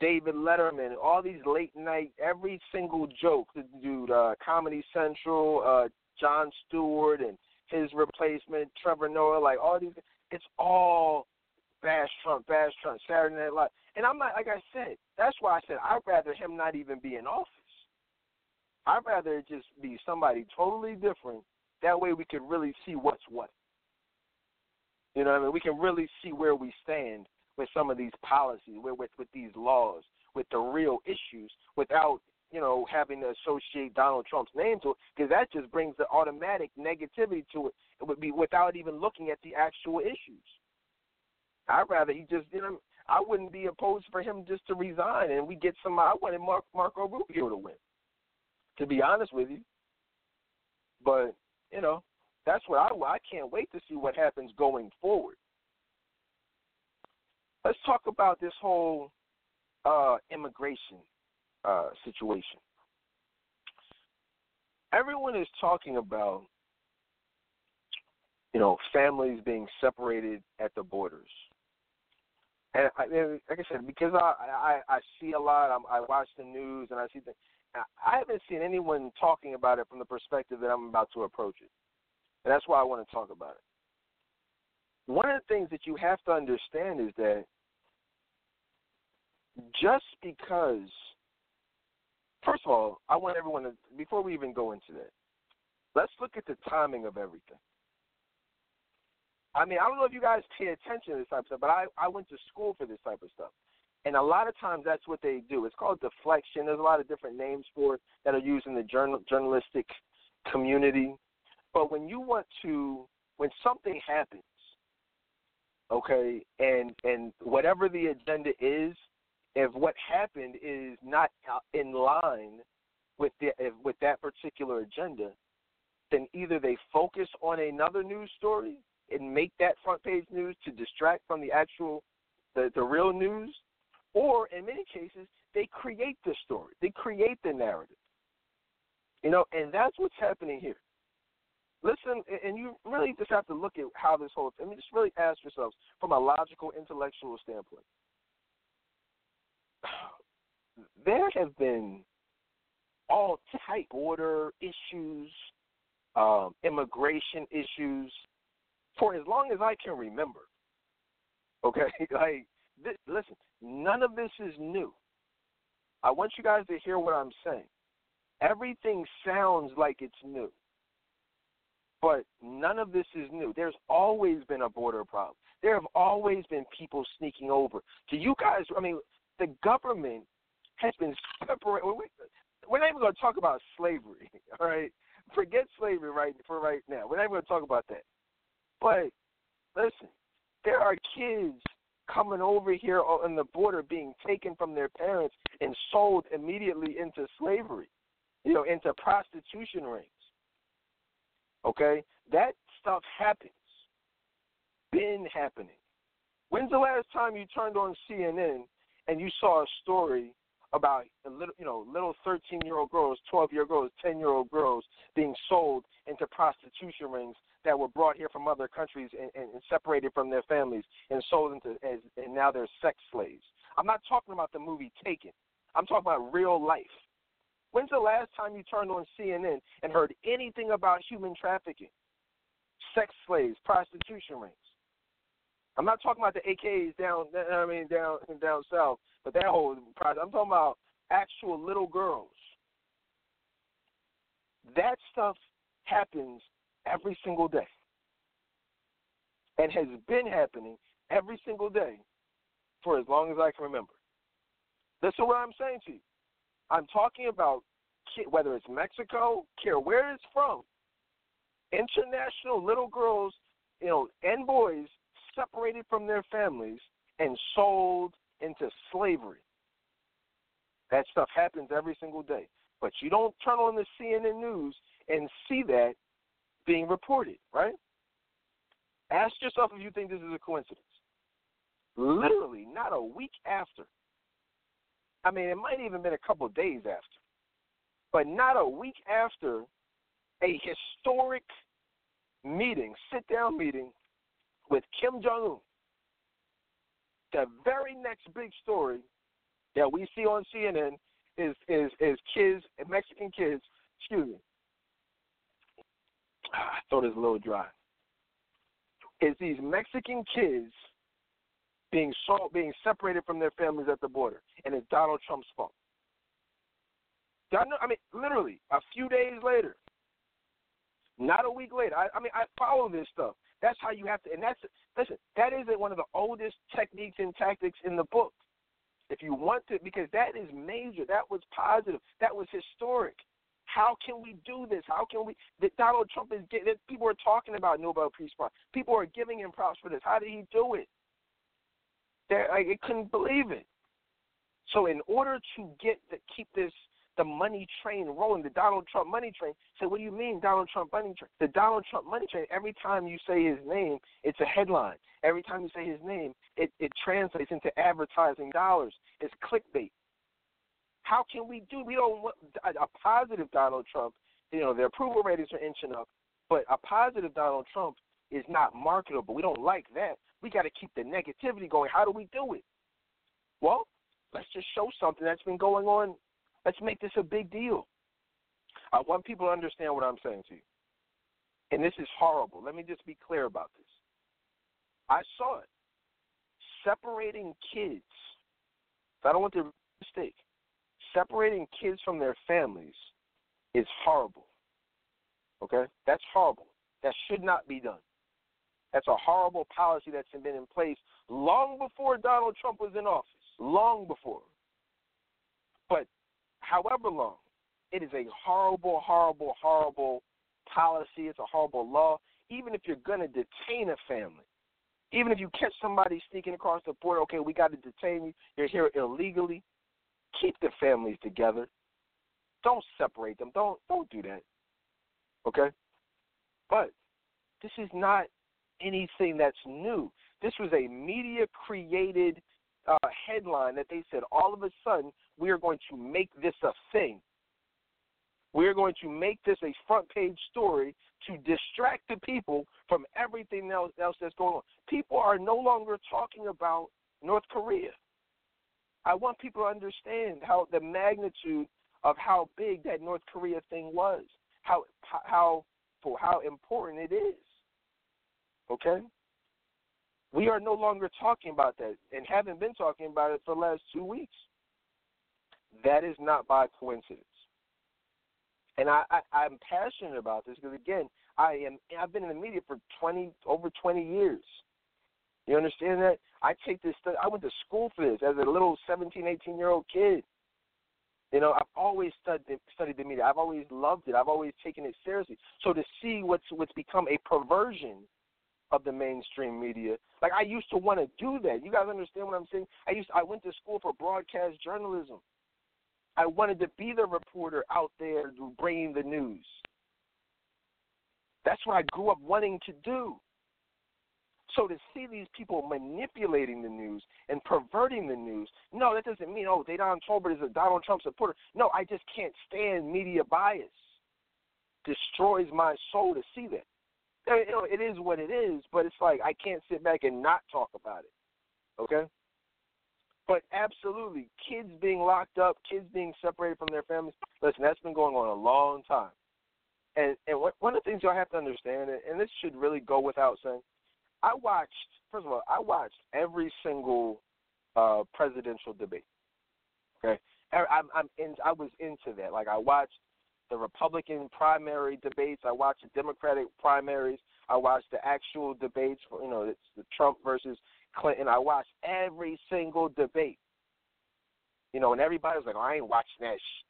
David Letterman, all these late night, every single joke, dude, uh, Comedy Central, uh, Jon Stewart and his replacement, Trevor Noah, like all these, it's all bash Trump, bash Trump, Saturday Night Live. And I'm not, like I said, that's why I said I'd rather him not even be in office. I'd rather it just be somebody totally different. That way we can really see what's what. You know what I mean? We can really see where we stand with some of these policies, with with, with these laws, with the real issues, without you know having to associate Donald Trump's name to it, because that just brings the automatic negativity to it. It would be without even looking at the actual issues. I'd rather he just you know I wouldn't be opposed for him just to resign and we get some. I wanted Mark, Marco Rubio to win to be honest with you. But you know, that's what I I can't wait to see what happens going forward. Let's talk about this whole uh, immigration uh, situation. Everyone is talking about you know families being separated at the borders. And I, like I said, because I, I I see a lot, I'm, I watch the news and I see things. I haven't seen anyone talking about it from the perspective that I'm about to approach it. And that's why I want to talk about it. One of the things that you have to understand is that just because, first of all, I want everyone to, before we even go into that, let's look at the timing of everything. I mean, I don't know if you guys pay attention to this type of stuff, but I, I went to school for this type of stuff. And a lot of times that's what they do. It's called deflection. There's a lot of different names for it that are used in the journal, journalistic community. But when you want to, when something happens, okay, and and whatever the agenda is, if what happened is not uh, in line with the with that particular agenda, then either they focus on another news story and make that front page news to distract from the actual the, the real news, or in many cases, they create the story, they create the narrative. You know, and that's what's happening here. Listen, and you really just have to look at how this whole. I mean, just really ask yourselves from a logical, intellectual standpoint. There have been all type order issues, um, immigration issues, for as long as I can remember. Okay, like this, listen, none of this is new. I want you guys to hear what I'm saying. Everything sounds like it's new, but none of this is new. There's always been a border problem. There have always been people sneaking over. To you guys, I mean, the government has been separated. We're not even going to talk about slavery, all right? Forget slavery right for right now. We're not even going to talk about that. But listen, there are kids coming over here on the border being taken from their parents and sold immediately into slavery, you know, into prostitution rings. Okay? That stuff happens. Been happening. When's the last time you turned on CNN and you saw a story about a little, you know, little 13-year-old girls, 12-year girls, 10-year-old girls being sold into prostitution rings that were brought here from other countries and, and, and separated from their families and sold into, as, and now they're sex slaves. I'm not talking about the movie Taken. I'm talking about real life. When's the last time you turned on CNN and heard anything about human trafficking, sex slaves, prostitution rings? I'm not talking about the AKs down, I mean down down south, but that whole process. I'm talking about actual little girls. That stuff happens every single day, and has been happening every single day for as long as I can remember. Listen what I'm saying to you. I'm talking about whether it's Mexico, care where it's from. International little girls, you know, and boys separated from their families and sold into slavery. That stuff happens every single day. But you don't turn on the CNN news and see that being reported, right? Ask yourself if you think this is a coincidence. Literally, not a week after. I mean, it might even been a couple days after. But not a week after a historic meeting, sit down meeting with Kim Jong Un, the very next big story that we see on CNN is is is kids, Mexican kids. Excuse me. I thought it was a little dry. Is these Mexican kids being so, being separated from their families at the border, and it's Donald Trump's fault. I mean, literally, a few days later, not a week later. I, I mean, I follow this stuff. That's how you have to, and that's listen. That isn't one of the oldest techniques and tactics in the book. If you want to, because that is major. That was positive. That was historic. How can we do this? How can we? That Donald Trump is getting. People are talking about Nobel Peace Prize. People are giving him props for this. How did he do it? They I couldn't believe it. So in order to get the, keep this the money train rolling, the Donald Trump money train. So what do you mean Donald Trump money train? The Donald Trump money train. Every time you say his name, it's a headline. Every time you say his name, it, it translates into advertising dollars. It's clickbait. How can we do? We don't want a, positive Donald Trump. You know their approval ratings are inching up, but a positive Donald Trump is not marketable. We don't like that. We got to keep the negativity going. How do we do it? Well, let's just show something that's been going on. Let's make this a big deal. I want people to understand what I'm saying to you. And this is horrible. Let me just be clear about this. I saw it. Separating kids. I don't want to mistake. Separating kids from their families is horrible. Okay? That's horrible. That should not be done. That's a horrible policy that's been in place long before Donald Trump was in office. Long before. But however long, it is a horrible, horrible, horrible policy. It's a horrible law. Even if you're going to detain a family, even if you catch somebody sneaking across the border, okay, we got to detain you. You're here illegally. Keep the families together. Don't separate them. Don't don't do that. Okay. But this is not anything that's new. This was a media created uh, headline that they said all of a sudden we are going to make this a thing. We're going to make this a front page story to distract the people from everything else, else that's going on. People are no longer talking about North Korea. I want people to understand how the magnitude of how big that North Korea thing was, how how how important it is. Okay? We are no longer talking about that and haven't been talking about it for the last two weeks. That is not by coincidence. And I, I, I'm passionate about this because again, I am I've been in the media for twenty over twenty years. You understand that? I take this stuff I went to school for this as a little seventeen, eighteen year old kid. You know, I've always studied studied the media. I've always loved it. I've always taken it seriously. So to see what's what's become a perversion of the mainstream media. Like I used to want to do that. You guys understand what I'm saying? I used to, I went to school for broadcast journalism. I wanted to be the reporter out there bringing the news. That's what I grew up wanting to do. So to see these people manipulating the news and perverting the news, no, that doesn't mean oh, Dedan Tolbert is a Donald Trump supporter. No, I just can't stand media bias. Destroys my soul to see that. Uh, you know, it is what it is, but it's like I can't sit back and not talk about it. Okay? But absolutely, kids being locked up, kids being separated from their families. Listen, that's been going on a long time. And and one of the things y'all have to understand, and this should really go without saying, I watched. First of all, I watched every single uh presidential debate. Okay, I'm, I'm in. I was into that. Like I watched the Republican primary debates. I watched the Democratic primaries. I watched the actual debates. For, you know, it's the Trump versus Clinton. I watched every single debate. You know, and everybody was like, oh, "I ain't watching that." Sh-.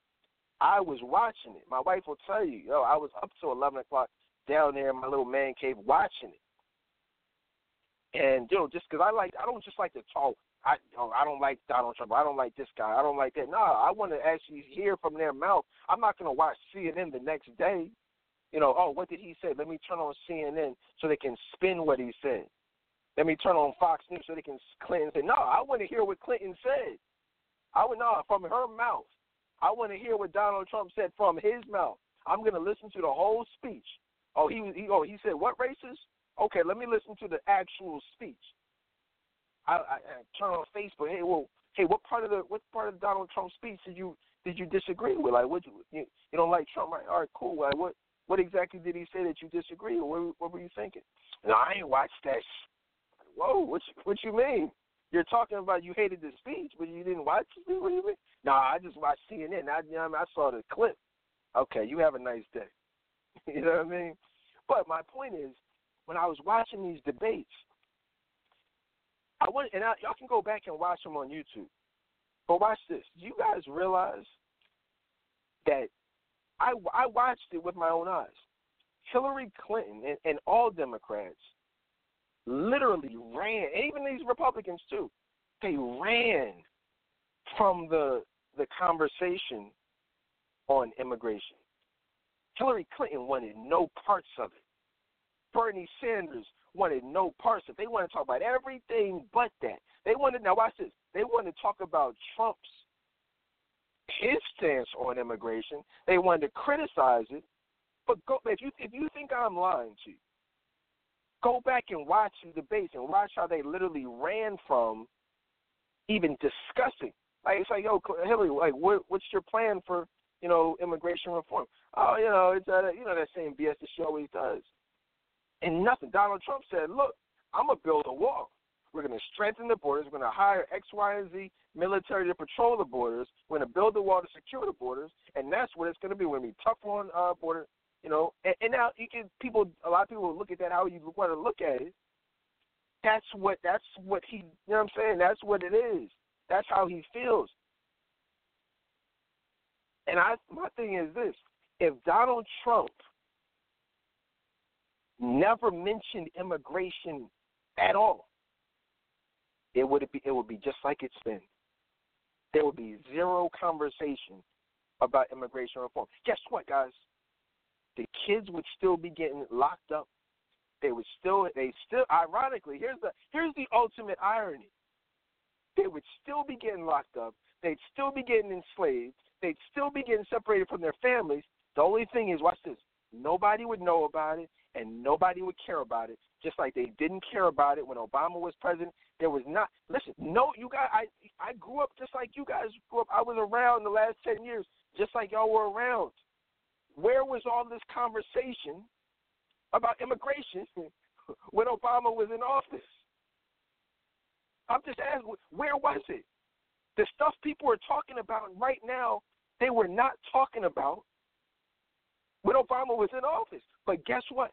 I was watching it. My wife will tell you, yo, I was up till eleven o'clock down there in my little man cave watching it. And you know, just because I like, I don't just like to talk. I oh, I don't like Donald Trump. I don't like this guy. I don't like that. No, I want to actually hear from their mouth. I'm not going to watch CNN the next day. You know, oh, what did he say? Let me turn on CNN so they can spin what he said. Let me turn on Fox News so they can Clinton say, no, I want to hear what Clinton said. I would know from her mouth. I want to hear what Donald Trump said from his mouth. I'm going to listen to the whole speech. Oh, he was. He, oh, he said what races? Okay, let me listen to the actual speech. I, I, I turn on Facebook. Hey, well, hey, what part of the what part of Donald Trump's speech did you did you disagree with? Like, what you you, you don't like Trump? Right? All right, cool. Like, what what exactly did he say that you disagree with? What, what were you thinking? No, I ain't watched that. Whoa, what you, what you mean? You're talking about you hated the speech, but you didn't watch it. What do you mean? No, I just watched CNN. I, you know, I saw the clip. Okay, you have a nice day. you know what I mean? But my point is, when I was watching these debates, I want and I, y'all can go back and watch them on YouTube. But watch this. You guys realize that I I watched it with my own eyes. Hillary Clinton and, and all Democrats literally ran, and even these Republicans too. They ran from the the conversation on immigration. Hillary Clinton wanted no parts of it. Bernie Sanders wanted no parts of. They wanted to talk about everything but that. They wanted now watch this. They wanted to talk about Trump's his stance on immigration. They wanted to criticize it. But go if you if you think I'm lying to you, go back and watch the debates and watch how they literally ran from even discussing. Like it's like, yo, Hillary, like what what's your plan for you know immigration reform? Oh, you know, it's uh, you know that same BS that she always does and nothing. Donald Trump said, "Look, I'm gonna build a wall. We're gonna strengthen the borders. We're gonna hire X, Y, and Z military to patrol the borders. We're gonna build the wall to secure the borders, and that's what it's gonna be. We're gonna be tough on uh, border, you know. And, and now you can people. A lot of people look at that how you want to look at it. That's what. That's what he. You know what I'm saying? That's what it is. That's how he feels. And I, my thing is this: if Donald Trump never mentioned immigration at all, it would be it would be just like it's been. There would be zero conversation about immigration reform. Guess what, guys? The kids would still be getting locked up. They would still they still ironically, here's the here's the ultimate irony. They would still be getting locked up. They'd still be getting enslaved. They'd still be getting separated from their families. The only thing is, watch this. Nobody would know about it, and nobody would care about it. Just like they didn't care about it when Obama was president. There was not. Listen, no, you guys. I I grew up just like you guys grew up. I was around the last ten years, just like y'all were around. Where was all this conversation about immigration when Obama was in office? I'm just asking, where was it? The stuff people are talking about right now, they were not talking about when Obama was in office. But guess what?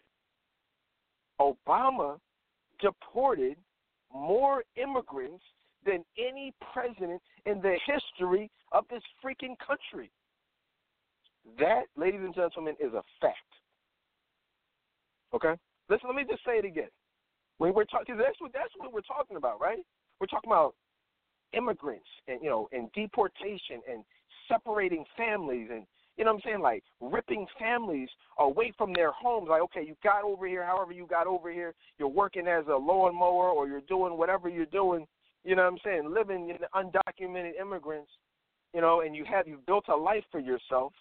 Obama deported more immigrants than any president in the history of this freaking country. That, ladies and gentlemen, is a fact. Okay? Listen, let me just say it again. When we're talking, that's what that's what we're talking about, right? We're talking about immigrants and you know and deportation and separating families and you know what I'm saying, like ripping families away from their homes. Like, okay, you got over here, however you got over here, you're working as a lawnmower or you're doing whatever you're doing, you know what I'm saying, living in undocumented immigrants, you know, and you have you've built a life for yourself.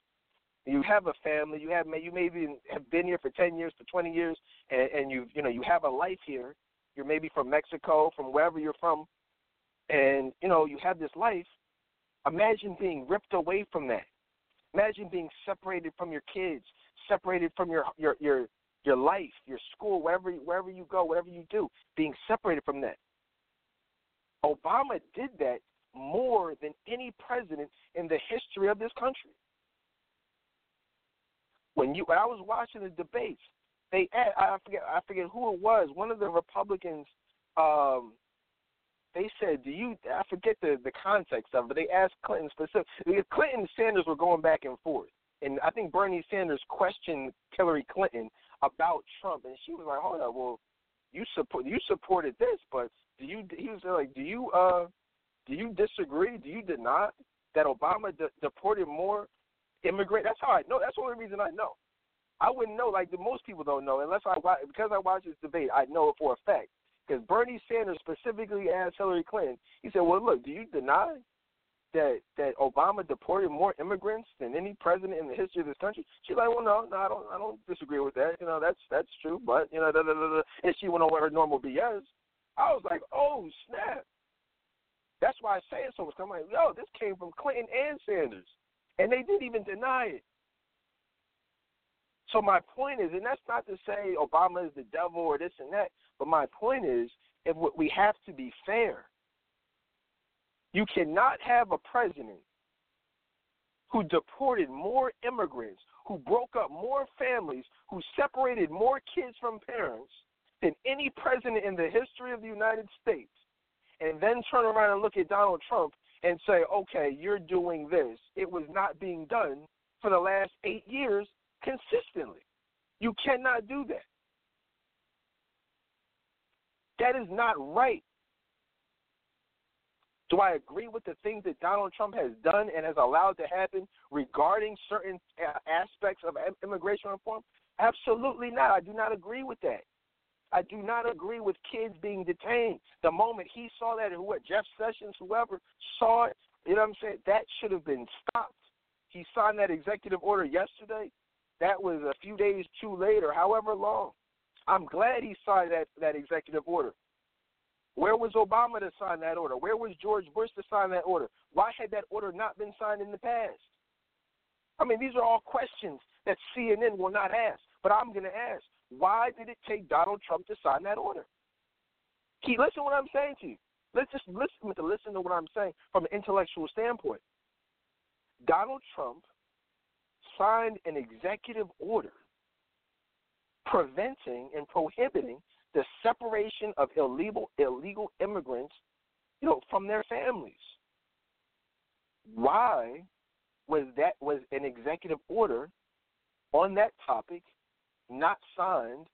You have a family. You have you maybe have been here for ten years, for twenty years, and, and you you know you have a life here. You're maybe from Mexico, from wherever you're from, and you know you have this life. Imagine being ripped away from that. Imagine being separated from your kids, separated from your your your your life, your school, wherever wherever you go, whatever you do, being separated from that. Obama did that more than any president in the history of this country. When you when I was watching the debates, they I forget I forget who it was. One of the Republicans, um, they said, "Do you?" I forget the the context of it. But they asked Clinton specifically. Clinton and Sanders were going back and forth, and I think Bernie Sanders questioned Hillary Clinton about Trump, and she was like, "Hold up, well, you support you supported this, but do you?" He was like, "Do you uh do you disagree? Do you deny that Obama de- deported more immigrant? That's how I know. That's the only reason I know. I wouldn't know. Like the, most people don't know unless I because I watch this debate. I know it for a fact. Because Bernie Sanders specifically asked Hillary Clinton. He said, "Well, look, do you deny that that Obama deported more immigrants than any president in the history of this country?" She's like, "Well, no, no, I don't. I don't disagree with that. You know, that's that's true. But you know, da, da, da, da. and she went on with her normal BS. I was like, "Oh snap!" That's why I say it so much. I'm like, yo, this came from Clinton and Sanders, and they didn't even deny it. So my point is, and that's not to say Obama is the devil or this and that, but my point is, if we have to be fair. You cannot have a president who deported more immigrants, who broke up more families, who separated more kids from parents than any president in the history of the United States, and then turn around and look at Donald Trump and say, okay, you're doing this. It was not being done for the last eight years consistently. You cannot do that. That is not right. Do I agree with the things that Donald Trump has done and has allowed to happen regarding certain uh, aspects of immigration reform? Absolutely not. I do not agree with that. I do not agree with kids being detained. The moment he saw that, what Jeff Sessions, whoever saw it, you know what I'm saying? That should have been stopped. He signed that executive order yesterday. That was a few days too late, or however long. I'm glad he signed that that executive order. Where was Obama to sign that order? Where was George Bush to sign that order? Why had that order not been signed in the past? I mean, these are all questions that CNN will not ask, but I'm going to ask. Why did it take Donald Trump to sign that order? Keep listen to what I'm saying to you. Let's just listen to listen to what I'm saying from an intellectual standpoint. Donald Trump signed an executive order preventing and prohibiting the separation of illegal illegal immigrants, you know, from their families. Why was that was an executive order on that topic not signed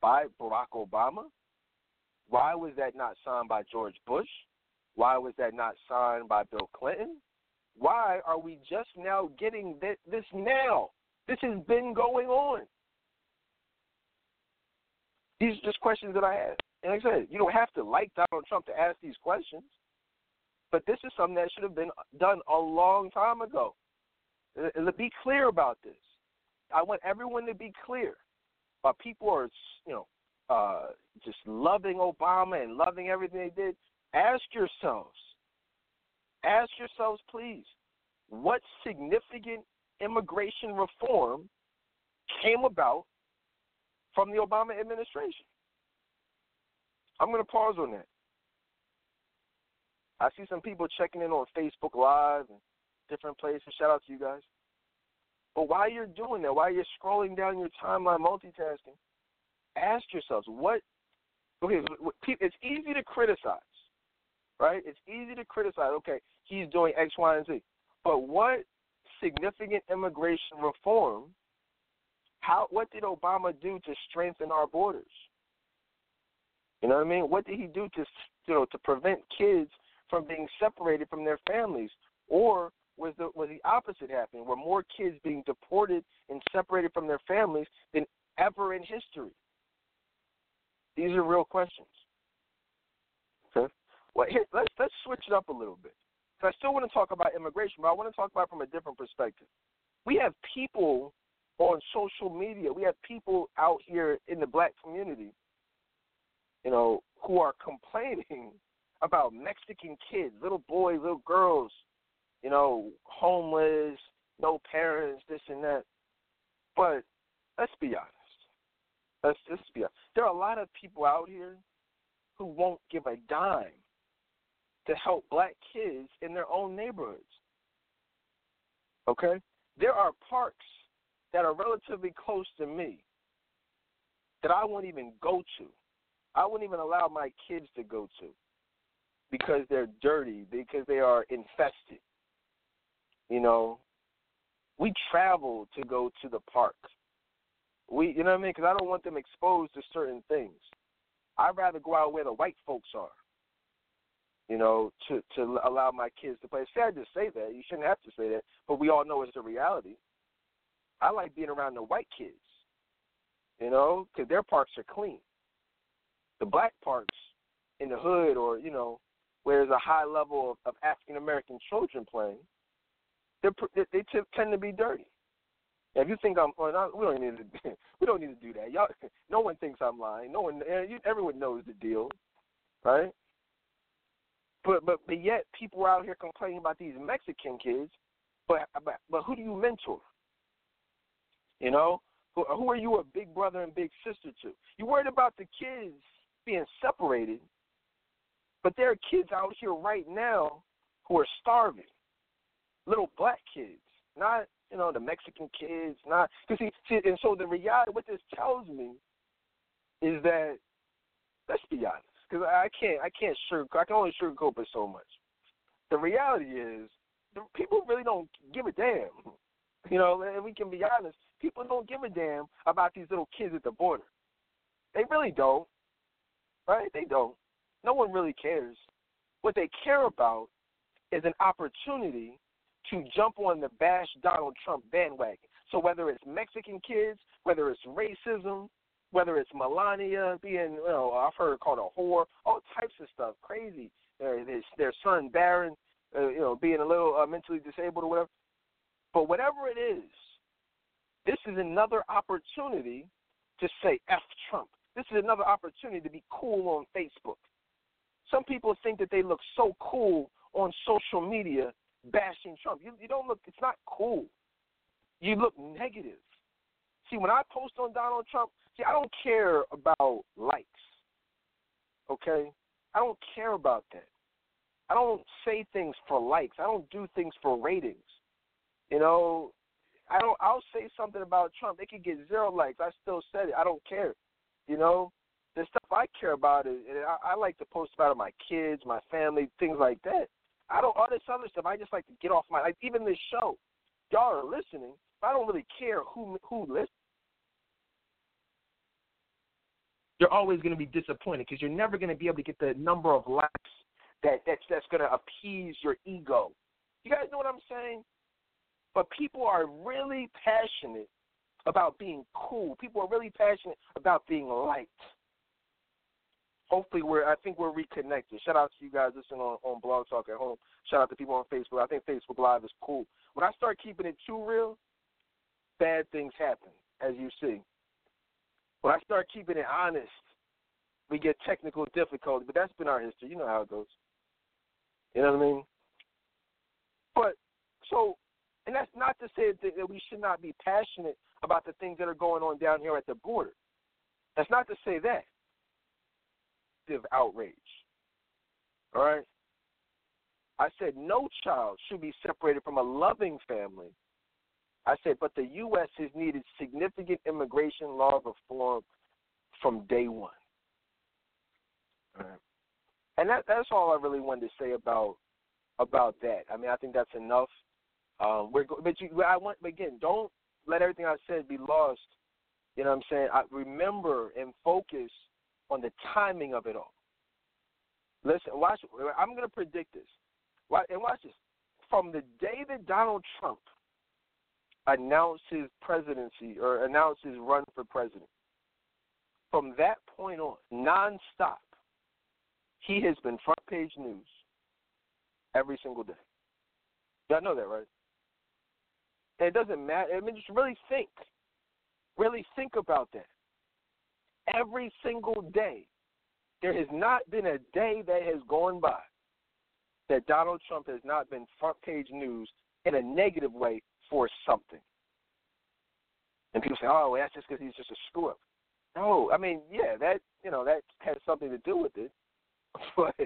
by Barack Obama? Why was that not signed by George Bush? Why was that not signed by Bill Clinton? Why are we just now getting this now? This has been going on. These are just questions that I have. And like I said, you don't have to like Donald Trump to ask these questions, but this is something that should have been done a long time ago. Be clear about this. I want everyone to be clear uh, people are, you know, uh, just loving Obama and loving everything they did, ask yourselves, ask yourselves, please, what significant immigration reform came about from the Obama administration? I'm going to pause on that. I see some people checking in on Facebook Live and different places. Shout out to you guys. But while you're doing that, while you're scrolling down your timeline multitasking, ask yourselves what. Okay, it's easy to criticize, right? It's easy to criticize. Okay, he's doing X, Y, and Z, but what significant immigration reform? How? What did Obama do to strengthen our borders? You know what I mean? What did he do to you know to prevent kids from being separated from their families or was the was the opposite happening, were more kids being deported and separated from their families than ever in history? These are real questions. Okay. Well, here, let's let's switch it up a little bit. I still want to talk about immigration, but I want to talk about it from a different perspective. We have people on social media. We have people out here in the black community, you know, who are complaining about Mexican kids, little boys, little girls, you know, homeless, no parents, this and that. But let's be honest. Let's just be honest. There are a lot of people out here who won't give a dime to help black kids in their own neighborhoods. Okay? There are parks that are relatively close to me that I won't even go to. I wouldn't even allow my kids to go to because they're dirty, because they are infested. You know, we travel to go to the park. We, you know what I mean? Because I don't want them exposed to certain things. I'd rather go out where the white folks are. You know, to to allow my kids to play. It's sad to say that. You shouldn't have to say that, but we all know it's a reality. I like being around the white kids, you know, because their parks are clean. The black parks in the hood or, you know, where there's a high level of, of African American children playing, they're, they, they tend to be dirty. Now, if you think I'm, well, we don't need to, we don't need to do that. Y'all, no one thinks I'm lying. No one, eh, everyone knows the deal, right? But but but yet people are out here complaining about these Mexican kids. But but but who do you mentor? You know, who, who are you a big brother and big sister to? You worried about the kids being separated, but there are kids out here right now who are starving. Little black kids, not you know the Mexican kids, not because see, see, and so the reality, what this tells me, is that let's be honest, because I can't, I can't sugar, I can only sugarcoat it so much. The reality is, the people really don't give a damn. You know, and we can be honest people don't give a damn about these little kids at the border. They really don't. Right? They don't. No one really cares. What they care about is an opportunity to jump on the bash Donald Trump bandwagon. So whether it's Mexican kids, whether it's racism, whether it's Melania being, you know, I've heard called a whore, all types of stuff, crazy. Uh, their, their son Barron, uh, you know, being a little uh, mentally disabled or whatever. But whatever it is, this is another opportunity to say F Trump. This is another opportunity to be cool on Facebook. Some people think that they look so cool on social media bashing Trump. You, you don't look, it's not cool. You look negative. See, when I post on Donald Trump, see, I don't care about likes. Okay? I don't care about that. I don't say things for likes. I don't do things for ratings. You know, I don't. I'll say something about Trump. They could get zero likes. I still said it. I don't care. You know, the stuff I care about is, and I, I like to post about it, my kids, my family, things like that. I don't all this other stuff. I just like to get off my like even this show. Y'all are listening. I don't really care who who listens. You're always going to be disappointed because you're never going to be able to get the number of likes that that's that's going to appease your ego. You guys know what I'm saying? But people are really passionate about being cool. People are really passionate about being liked. Hopefully, we're. I think we're reconnected. Shout out to you guys listening on, on Blog Talk at home. Shout out to people on Facebook. I think Facebook Live is cool. When I start keeping it too real, bad things happen, as you see. When I start keeping it honest, we get technical difficulty. But that's been our history. You know how it goes. You know what I mean? But so and that's not to say that, we should not be passionate about the things that are going on down here at the border. That's not to say that. Outrage. All right? I said no child should be separated from a loving family. I said, but the U.S. has needed significant immigration law reform from day one. All right. And that, that's all I really wanted to say about about that. I mean, I think that's enough. Um, we're but you, I want again, don't let everything I said be lost. You know what I'm saying? I remember and focus on the timing of it all. Listen, watch. I'm going to predict this. And watch this. from the day that Donald Trump announced his presidency or announced his run for president, from that point on, nonstop, he has been front page news every single day. Y'all know that, right? And it doesn't matter. I mean, just really think. Really think about that. Every single day, there has not been a day that has gone by that Donald Trump has not been front page news in a negative way for something. And people say, "Oh, well, that's just because he's just a screw up." No, I mean, yeah, that you know that has something to do with it, but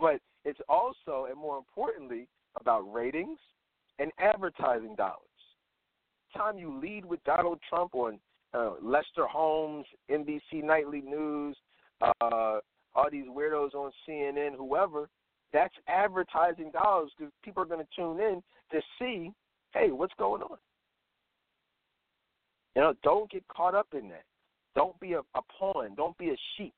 but it's also and more importantly about ratings and advertising dollars. Time you lead with Donald Trump on uh, Lester Holmes, NBC Nightly News, uh, all these weirdos on CNN, whoever, that's advertising dollars because people are going to tune in to see, hey, what's going on. You know, don't get caught up in that. Don't be a, a pawn. Don't be a sheep.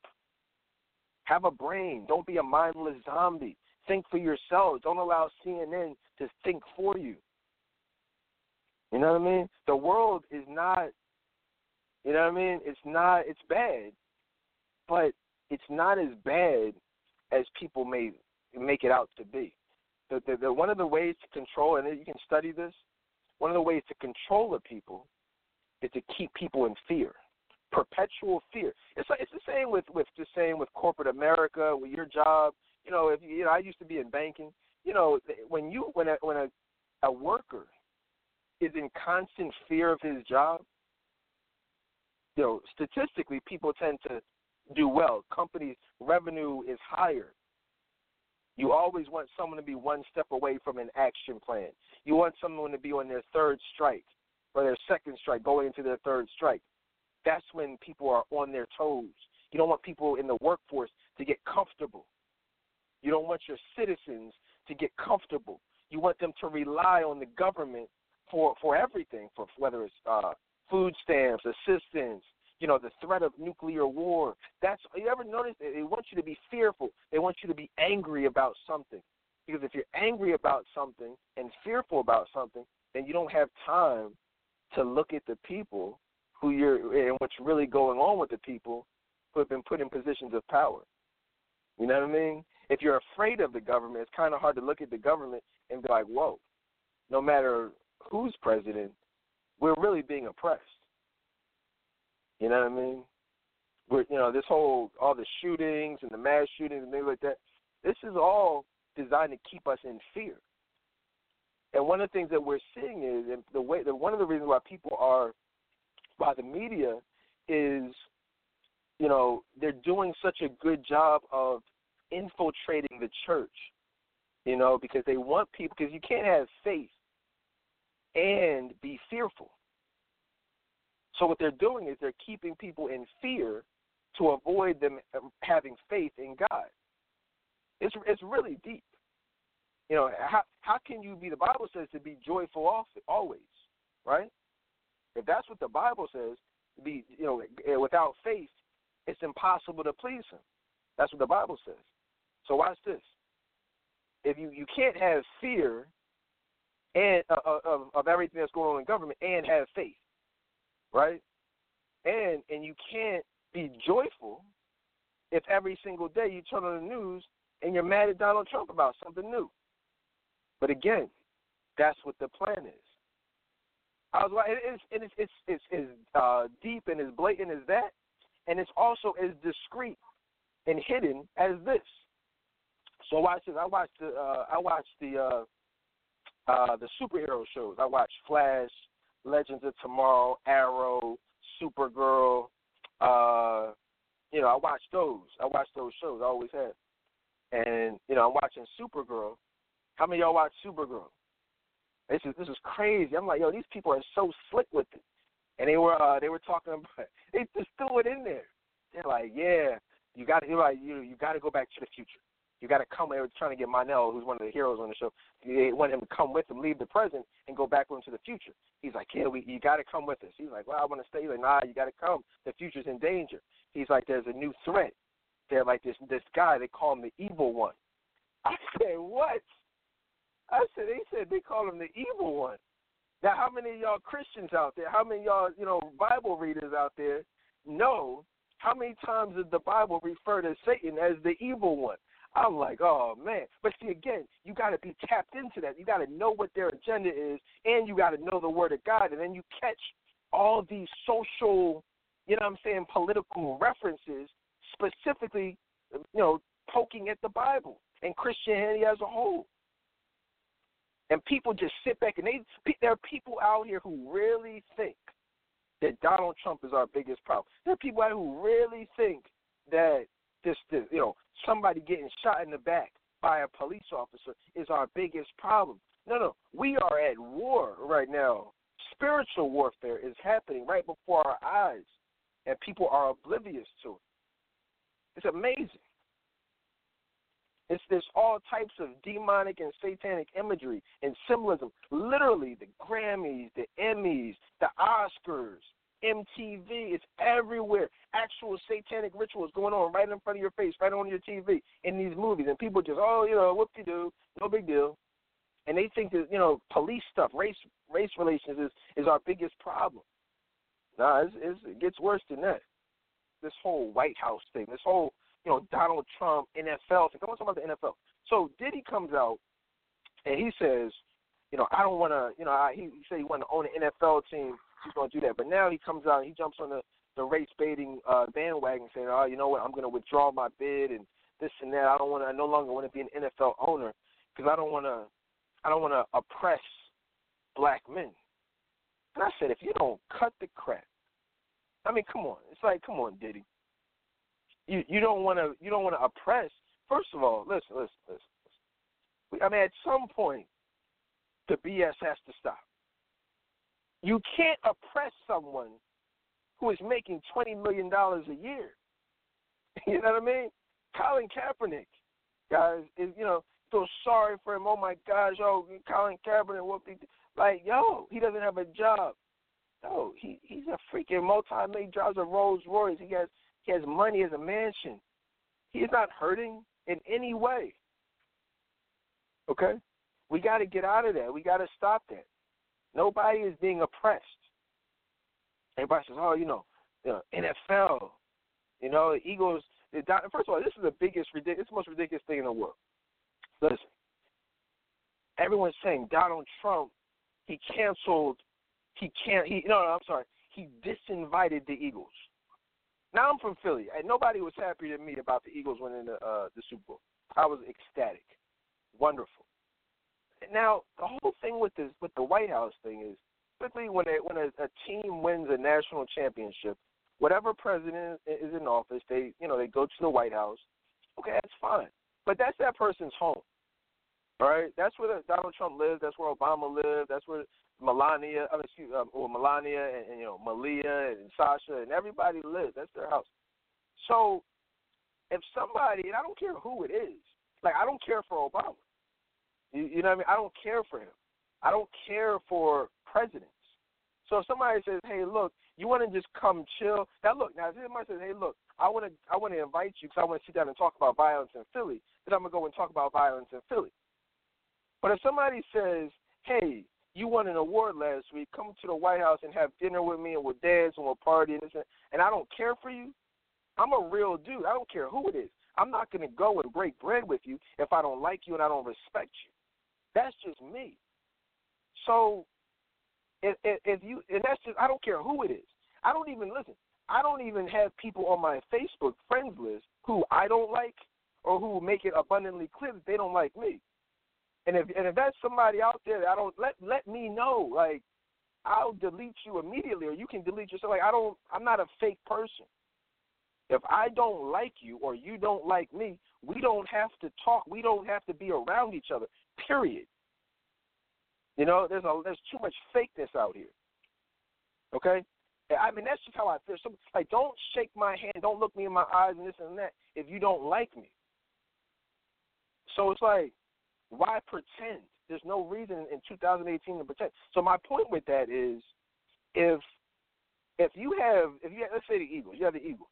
Have a brain. Don't be a mindless zombie. Think for yourselves. Don't allow CNN to think for you. You know what I mean? The world is not, you know what I mean? It's not, it's bad, but it's not as bad as people may make it out to be. The, the, the, one of the ways to control, and you can study this, one of the ways to control the people is to keep people in fear, perpetual fear. It's like, it's the same with with just saying with corporate America, with your job. You know, if you know, I used to be in banking. You know, when you when a when a a worker is in constant fear of his job, you know, statistically, people tend to do well. Companies' revenue is higher. You always want someone to be one step away from an action plan. You want someone to be on their third strike or their second strike, going into their third strike. That's when people are on their toes. You don't want people in the workforce to get comfortable. You don't want your citizens to get comfortable. You want them to rely on the government for for everything, for whether it's uh, food stamps, assistance, you know, the threat of nuclear war. That's you ever notice they want you to be fearful. They want you to be angry about something. Because if you're angry about something and fearful about something, then you don't have time to look at the people who you're and what's really going on with the people who have been put in positions of power. You know what I mean? If you're afraid of the government, it's kind of hard to look at the government and be like, "Whoa!" No matter who's president, we're really being oppressed. You know what I mean? We're, you know, this whole all the shootings and the mass shootings and things like that. This is all designed to keep us in fear. And one of the things that we're seeing is, and the way, that one of the reasons why people are, by the media, is, you know, they're doing such a good job of infiltrating the church. You know, because they want people, because you can't have faith and be fearful. So what they're doing is they're keeping people in fear to avoid them um, having faith in God. It's it's really deep. You know, how how can you be? The Bible says to be joyful always, right? If that's what the Bible says, be you know eh, without faith, it's impossible to please Him. That's what the Bible says. So watch this. If you you can't have fear and uh, uh of of everything that's going on in government and have faith, right? And and you can't be joyful if every single day you turn on the news and you're mad at Donald Trump about something new. But again, that's what the plan is. I was like, it's it's it's it's as uh, deep and as blatant as that, and it's also as discreet and hidden as this. So watch this. I watched the uh, I watched the uh, uh, the superhero shows. I watch Flash, Legends of Tomorrow, Arrow, Supergirl. Uh, you know, I watch those. I watch those shows. I always have. And you know, I'm watching Supergirl. How many of y'all watch Supergirl? This is this is crazy. I'm like, yo, these people are so slick with it. And they were uh, they were talking about they just threw it in there. They're like, yeah, you got to like you you got to go back to the future. You got to come. They were trying to get Mon-El, who's one of the heroes on the show. They want him to come with them, leave the present, and go back into the future. He's like, yeah, we, you got to come with us. He's like, well, I want to stay. He's like, nah, you got to come. The future's in danger. He's like, there's a new threat. They're like this this guy. They call him the evil one. I said, what? I said they said they call him the evil one. Now, how many of y'all Christians out there? How many y'all you know Bible readers out there know how many times does the Bible refer to Satan as the evil one? I'm like, oh man. But see, again, you got to be tapped into that. You got to know what their agenda is, and you got to know the Word of God, and then you catch all these social, you know, what I'm saying, political references, specifically, you know, poking at the Bible and Christianity as a whole. And people just sit back and they there are people out here who really think that Donald Trump is our biggest problem. There are people out who really think that this, this you know somebody getting shot in the back by a police officer is our biggest problem. No, no, we are at war right now. Spiritual warfare is happening right before our eyes, and people are oblivious to it. It's amazing. It's there's all types of demonic and satanic imagery and symbolism. Literally, the Grammys, the Emmys, the Oscars, MTV. It's everywhere. Actual satanic rituals going on right in front of your face, right on your TV in these movies, and people just, oh, you know, whoop de do, no big deal. And they think that you know police stuff, race race relations is is our biggest problem. Nah, it's, it's, it gets worse than that. This whole White House thing, this whole you know Donald Trump NFL thing. Want to talk about the NFL. So Diddy comes out and he says, you know, I don't want to, you know, I, he, he said he wanted to own an NFL team he's going to do that. But now he comes out, and he jumps on the the race baiting uh, bandwagon, saying, "Oh, you know what? I'm going to withdraw my bid and this and that. I don't want to. I no longer want to be an NFL owner because I don't want to. I don't want to oppress black men." And I said, if you don't cut the crap, I mean, come on. It's like, come on, Diddy. You you don't want to you don't want to oppress. First of all, listen, listen, listen. listen. I mean, at some point, the BS has to stop. You can't oppress someone who is making twenty million dollars a year. You know what I mean? Colin Kaepernick, guys, is you know feel sorry for him. Oh my gosh, oh Colin Kaepernick, what he like? Yo, he doesn't have a job. No, he he's a freaking multi-million drives a Rolls Royce. He has he has money, as a mansion. He's not hurting in any way. Okay, we got to get out of that. We got to stop that. Nobody is being oppressed. Everybody says, "Oh, you know, the NFL, you know, the Eagles." The, first of all, this is the biggest, the most ridiculous thing in the world. Listen, everyone's saying Donald Trump, he canceled, he can't, he no, no, I'm sorry, he disinvited the Eagles. Now I'm from Philly, and nobody was happier than me about the Eagles winning the uh, the Super Bowl. I was ecstatic, wonderful now the whole thing with this with the White House thing is typically when a, when a, a team wins a national championship, whatever president is in office, they you know they go to the White House. Okay, that's fine, but that's that person's home. Right, that's where Donald Trump lives. That's where Obama lived. That's where Melania, I mean, excuse, um, or Melania, and, and you know Malia and Sasha and everybody lives. That's their house. So, if somebody, and I don't care who it is, like I don't care for Obama. You, you know what I mean? I don't care for him. I don't care for presidents. So if somebody says, "Hey, look, you want to just come chill?" Now look, now if somebody says, "Hey, look, I want to, I want to invite you because I want to sit down and talk about violence in Philly," then I'm gonna go and talk about violence in Philly. But if somebody says, "Hey, you won an award last week. Come to the White House and have dinner with me, and we'll dance and we'll party and this, and I don't care for you," I'm a real dude. I don't care who it is. I'm not going to go and break bread with you if I don't like you and I don't respect you. That's just me. So if, if, if you and that's just I don't care who it is. I don't even listen. I don't even have people on my Facebook friends list who I don't like or who make it abundantly clear that they don't like me. And if and if that's somebody out there I don't let let me know. Like I'll delete you immediately or you can delete yourself. Like I don't I'm not a fake person. If I don't like you or you don't like me, we don't have to talk. We don't have to be around each other. Period. You know, there's a there's too much fakeness out here. Okay? I mean that's just how I feel. So like don't shake my hand, don't look me in my eyes and this and that if you don't like me. So it's like, why pretend? There's no reason in 2018 to pretend. So my point with that is, if if you have if you have, let's say the Eagles, you have the Eagles.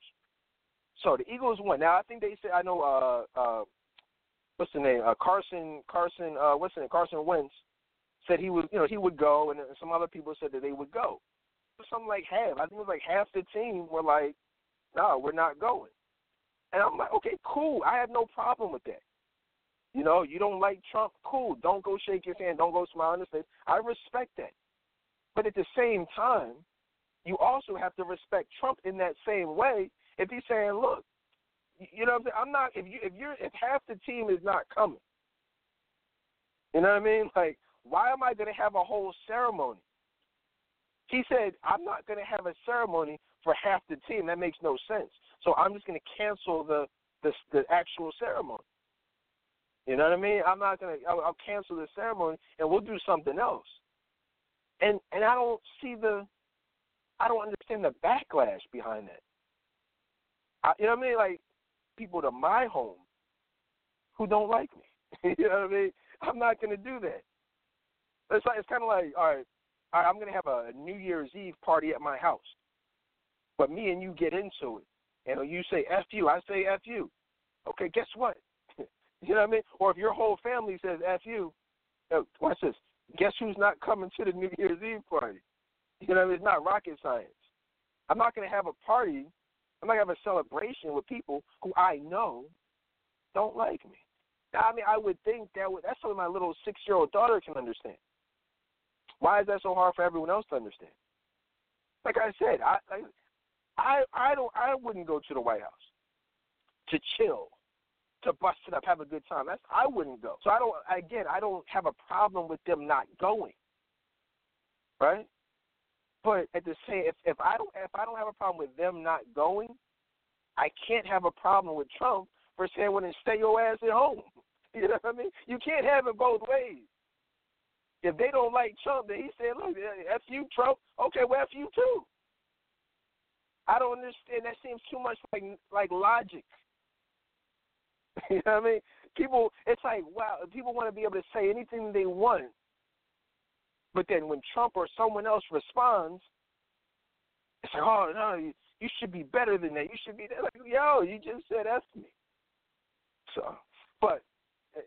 So the Eagles won. Now I think they said I know uh uh what's the name? Uh, Carson Carson uh, what's the name? Carson Wentz said he would you know he would go, and some other people said that they would go. Something like half. I think it was like half the team were like, no, we're not going. And I'm like, okay, cool. I have no problem with that. You know, you don't like Trump, cool. Don't go shake his hand. Don't go smile in his face. I respect that. But at the same time, you also have to respect Trump in that same way. If he's saying, look, you know, what I'm, saying I'm not. If you if you're if half the team is not coming, you know what I mean? Like, why am I going to have a whole ceremony? He said, I'm not going to have a ceremony for half the team. That makes no sense. So I'm just going to cancel the, the the actual ceremony. You know what I mean? I'm not going to. I'll, I'll cancel the ceremony and we'll do something else. And and I don't see the. I don't understand the backlash behind that. I, you know what I mean? Like people to my home who don't like me. you know what I mean? I'm not going to do that. It's like it's kind of like all right, all right, I'm going to have a New Year's Eve party at my house, but me and you get into it, and you say "f you," I say "f you." Okay, guess what? you know what I mean? Or if your whole family says "f you," uh, watch this. Guess who's not coming to the New Year's Eve party? You know, it's not rocket science. I'm not going to have a party I'm not gonna have a celebration with people who I know don't like me. Now, I mean, I would think that would, that's something my little six year old daughter can understand. Why is that so hard for everyone else to understand? Like I said, I I I don't I wouldn't go to the White House to chill, to bust it up, have a good time. That's I wouldn't go. So I don't again I don't have a problem with them not going. Right? But at the same, if if I don't if I don't have a problem with them not going, I can't have a problem with Trump for saying, "Well, then stay your ass at home." You know what I mean? You can't have it both ways. If they don't like Trump, then he said, "Look, eh, f you, Trump. Okay, well, f you too." I don't understand. That seems too much like like logic. you know what I mean? People, it's like wow. People want to be able to say anything they want but then when Trump or someone else responds, it's like, oh no, you, you should be better than that. You should be there. Like, yo, you just said F me. So, but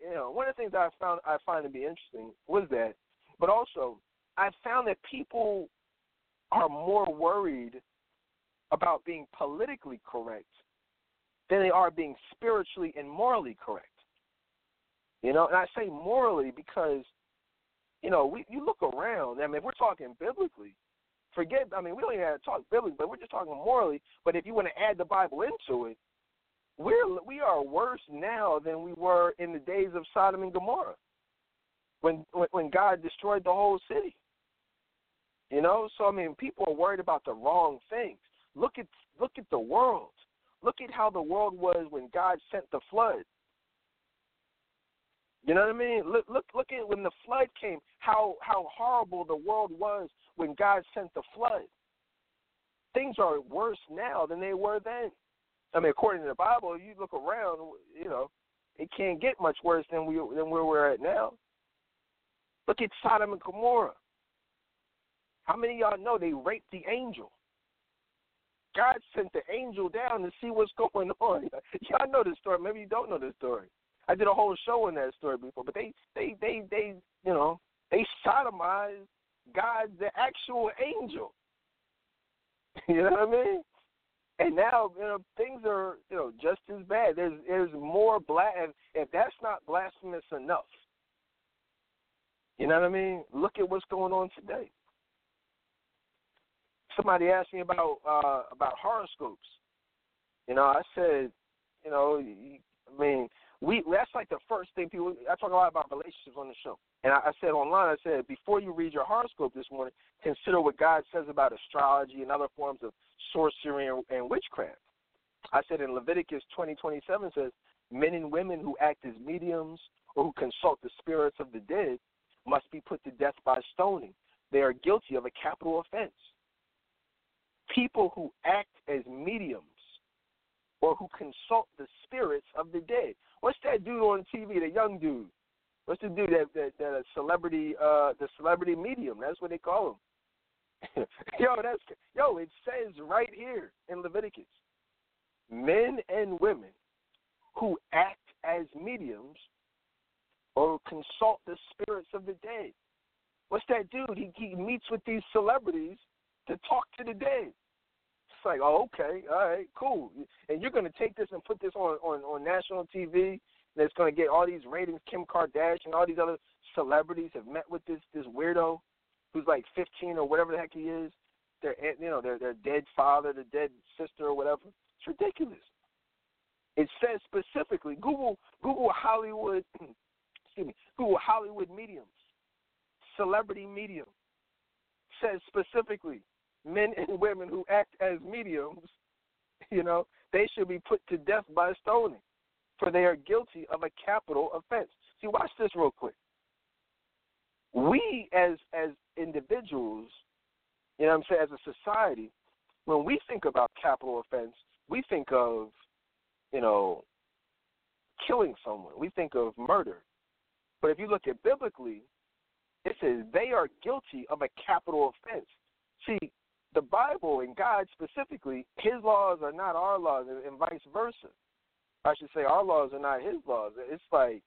you know, one of the things I found I find to be interesting was that, but also I found that people are more worried about being politically correct than they are being spiritually and morally correct. You know, and I say morally because you know, we you look around. I mean, if we're talking biblically, forget. I mean, we don't even have to talk biblically, but we're just talking morally. But if you want to add the Bible into it, we're we are worse now than we were in the days of Sodom and Gomorrah, when when God destroyed the whole city. You know, so I mean, people are worried about the wrong things. Look at look at the world. Look at how the world was when God sent the flood. You know what I mean? Look, look, look at when the flood came. How how horrible the world was when God sent the flood. Things are worse now than they were then. I mean, according to the Bible, you look around, you know, it can't get much worse than we than where we're at now. Look at Sodom and Gomorrah. How many of y'all know they raped the angel? God sent the angel down to see what's going on. Y'all know this story. Maybe you don't know this story. I did a whole show on that story before, but they they they they you know they sodomized God, the actual angel. you know what I mean? And now you know things are you know just as bad. There's there's more black. If that's not blasphemous enough, you know what I mean? Look at what's going on today. Somebody asked me about uh about horoscopes. You know, I said, you know, I mean, we that's like the first thing people. I talk a lot about relationships on the show, and I, I said online. I said before you read your horoscope this morning, consider what God says about astrology and other forms of sorcery and, and witchcraft. I said in Leviticus twenty twenty seven says men and women who act as mediums or who consult the spirits of the dead must be put to death by stoning. They are guilty of a capital offense. People who act as mediums or who consult the spirits of the dead. What's that dude on TV, the young dude? What's the dude that that, that celebrity uh the celebrity medium, that's what they call him. yo, that's yo, it says right here in Leviticus. Men and women who act as mediums or consult the spirits of the dead. What's that dude? He he meets with these celebrities to talk to the dead. It's like, oh, okay, all right, cool. And you're going to take this and put this on on on national TV. That's going to get all these ratings. Kim Kardashian, all these other celebrities have met with this this weirdo who's like 15 or whatever the heck he is. Their eh, you know their their dead father, their dead sister or whatever. It's ridiculous. It says specifically Google Google Hollywood excuse me Google Hollywood mediums, celebrity medium says specifically men and women who act as mediums, you know, they should be put to death by stoning, for they are guilty of a capital offense. See, watch this real quick. We as as individuals, you know I'm saying, as a society, when we think about capital offense, we think of, you know, killing someone. We think of murder. But if you look at biblically, it says they are guilty of a capital offense. See, the Bible and God specifically, His laws are not our laws, and vice versa. I should say our laws are not His laws. It's like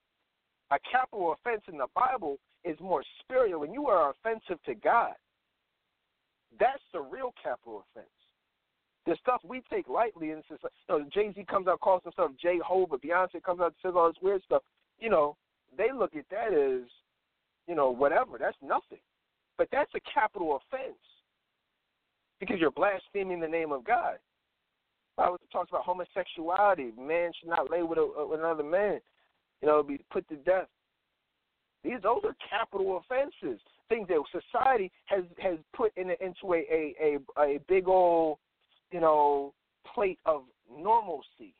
a capital offense in the Bible is more spiritual. When you are offensive to God, that's the real capital offense. The stuff we take lightly, and it's you know, Jay Z comes out calls himself Jehovah, Beyonce comes out and says all this weird stuff. You know, they look at that as, you know, whatever. That's nothing. But that's a capital offense because you're blaspheming the name of God. Bible talks about homosexuality. Man should not lay with, a, with another man. You know, be put to death. These those are capital offenses. Things that society has has put in, into a, a a a big old, you know, plate of normalcy.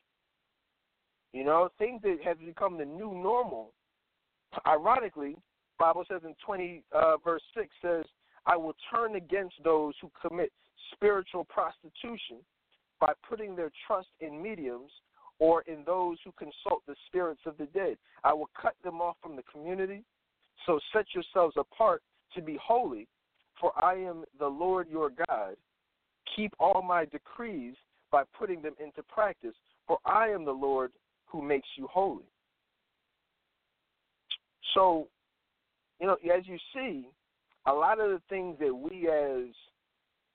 You know, things that have become the new normal. Ironically, Bible says in twenty uh, verse six says, "I will turn against those who commit spiritual prostitution by putting their trust in mediums or in those who consult the spirits of the dead. I will cut them off from the community. So set yourselves apart to be holy, for I am the Lord your God. Keep all my decrees by putting them into practice, for I am the Lord who makes you holy. So, you know, as you see, a lot of the things that we as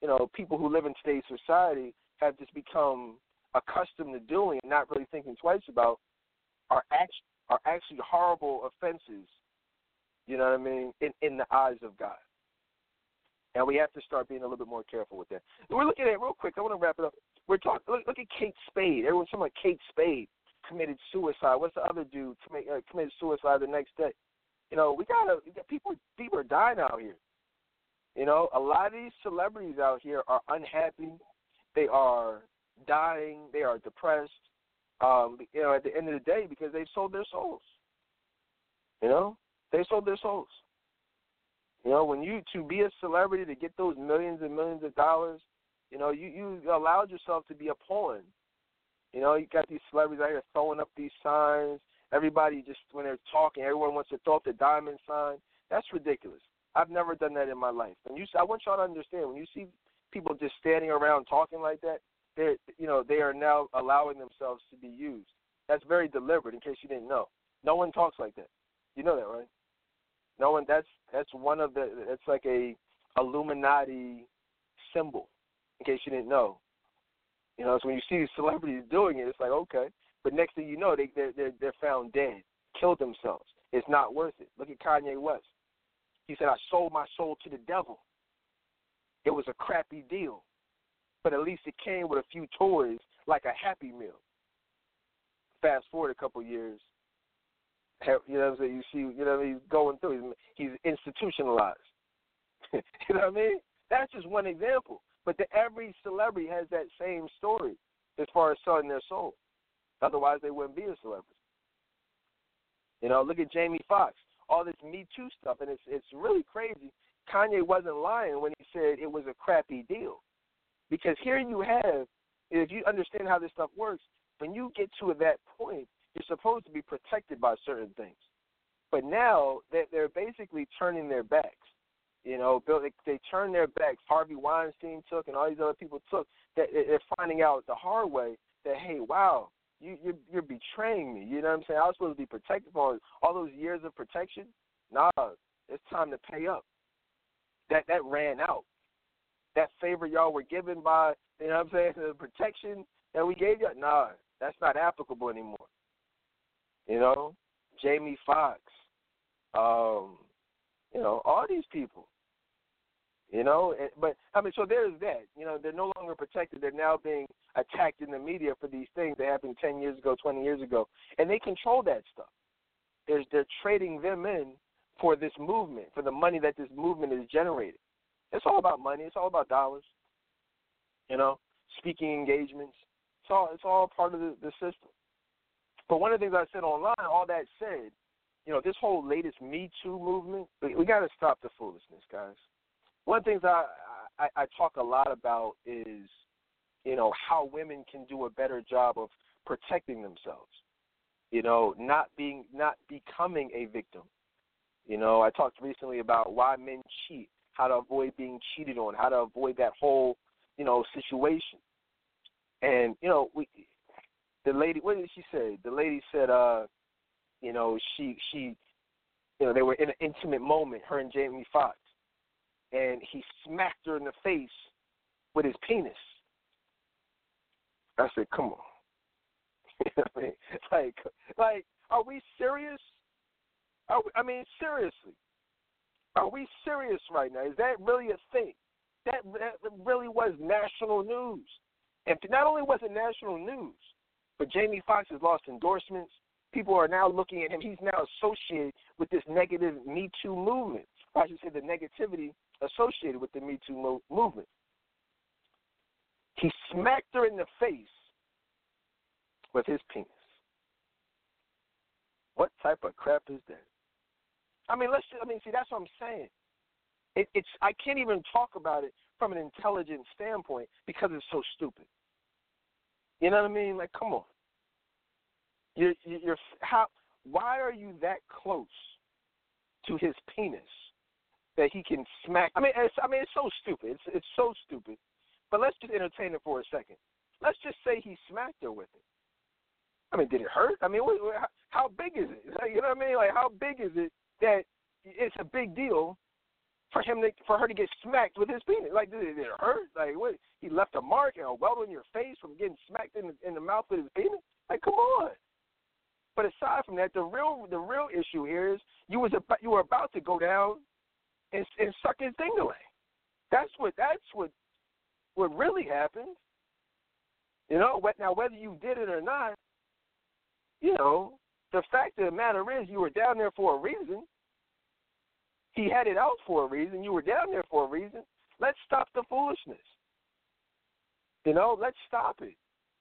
you know, people who live in today's society have just become accustomed to doing and not really thinking twice about are actually are actually horrible offenses. You know what I mean? In in the eyes of God. And we have to start being a little bit more careful with that. We're looking at real quick. I want to wrap it up. We're talking. Look, look at Kate Spade. Everyone's talking about Kate Spade committed suicide. What's the other dude commit, uh, committed suicide the next day? You know, we gotta. People people are dying out here. You know, a lot of these celebrities out here are unhappy. They are dying. They are depressed. Um, you know, at the end of the day, because they sold their souls. You know, they sold their souls. You know, when you to be a celebrity to get those millions and millions of dollars, you know, you you allowed yourself to be a pawn. You know, you got these celebrities out here throwing up these signs. Everybody just when they're talking, everyone wants to throw up the diamond sign. That's ridiculous. I've never done that in my life. And you, I want y'all to understand when you see people just standing around talking like that, they, you know, they are now allowing themselves to be used. That's very deliberate. In case you didn't know, no one talks like that. You know that, right? No one. That's that's one of the. It's like a Illuminati symbol. In case you didn't know, you know. So when you see celebrities doing it, it's like okay. But next thing you know, they they're they're, they're found dead, killed themselves. It's not worth it. Look at Kanye West. He said, I sold my soul to the devil. It was a crappy deal, but at least it came with a few toys like a Happy Meal. Fast forward a couple years, you know what I'm saying? You see, you know, he's going through. He's, he's institutionalized. you know what I mean? That's just one example. But the, every celebrity has that same story as far as selling their soul. Otherwise, they wouldn't be a celebrity. You know, look at Jamie Foxx all this Me Too stuff, and it's it's really crazy. Kanye wasn't lying when he said it was a crappy deal, because here you have, if you understand how this stuff works, when you get to that point, you're supposed to be protected by certain things, but now that they're basically turning their backs. You know, they, they turn their backs. Harvey Weinstein took, and all these other people took. That they're finding out the hard way that hey, wow, you you're, you're betraying me. You know what I'm saying? I was supposed to be protected for all those years of protection. Nah, it's time to pay up. That that ran out. That favor y'all were given by you know what I'm saying the protection that we gave you. Nah, that's not applicable anymore. You know, Jamie Foxx, um, you know, all these people. You know, but I mean, so there's that. You know, they're no longer protected. They're now being attacked in the media for these things that happened ten years ago, twenty years ago, and they control that stuff. There's they're trading them in for this movement, for the money that this movement is generating. It's all about money. It's all about dollars. You know, speaking engagements. It's all it's all part of the, the system. But one of the things I said online, all that said, you know, this whole latest Me Too movement, we, we got to stop the foolishness, guys. One of the things I, I I talk a lot about is, you know, how women can do a better job of protecting themselves. You know, not being not becoming a victim. You know, I talked recently about why men cheat, how to avoid being cheated on, how to avoid that whole, you know, situation. And you know, we the lady what did she say? The lady said uh you know, she she you know, they were in an intimate moment, her and Jamie Foxx. And he smacked her in the face with his penis. I said, Come on. you know I mean? Like like are we serious? Are we, I mean, seriously. Are we serious right now? Is that really a thing? That, that really was national news. And not only was it national news, but Jamie Foxx has lost endorsements. People are now looking at him. He's now associated with this negative Me Too movement. I should say the negativity associated with the Me Too mo- movement. He smacked her in the face with his penis. What type of crap is that? I mean, let's. Just, I mean, see, that's what I'm saying. It, it's. I can't even talk about it from an intelligent standpoint because it's so stupid. You know what I mean? Like, come on. You're, you're how? Why are you that close to his penis that he can smack? I mean, it's, I mean, it's so stupid. It's it's so stupid. But let's just entertain it for a second. Let's just say he smacked her with it. I mean, did it hurt? I mean, what, how, how big is it? You know what I mean? Like, how big is it that it's a big deal for him to for her to get smacked with his penis. Like did it, did it hurt? Like what? He left a mark and a welt on your face from getting smacked in the, in the mouth with his penis. Like come on. But aside from that, the real the real issue here is you was about, you were about to go down and and suck his dingling. That's what that's what what really happened. You know, now whether you did it or not, you know, the fact of the matter is you were down there for a reason. He had it out for a reason. You were down there for a reason. Let's stop the foolishness. You know, let's stop it.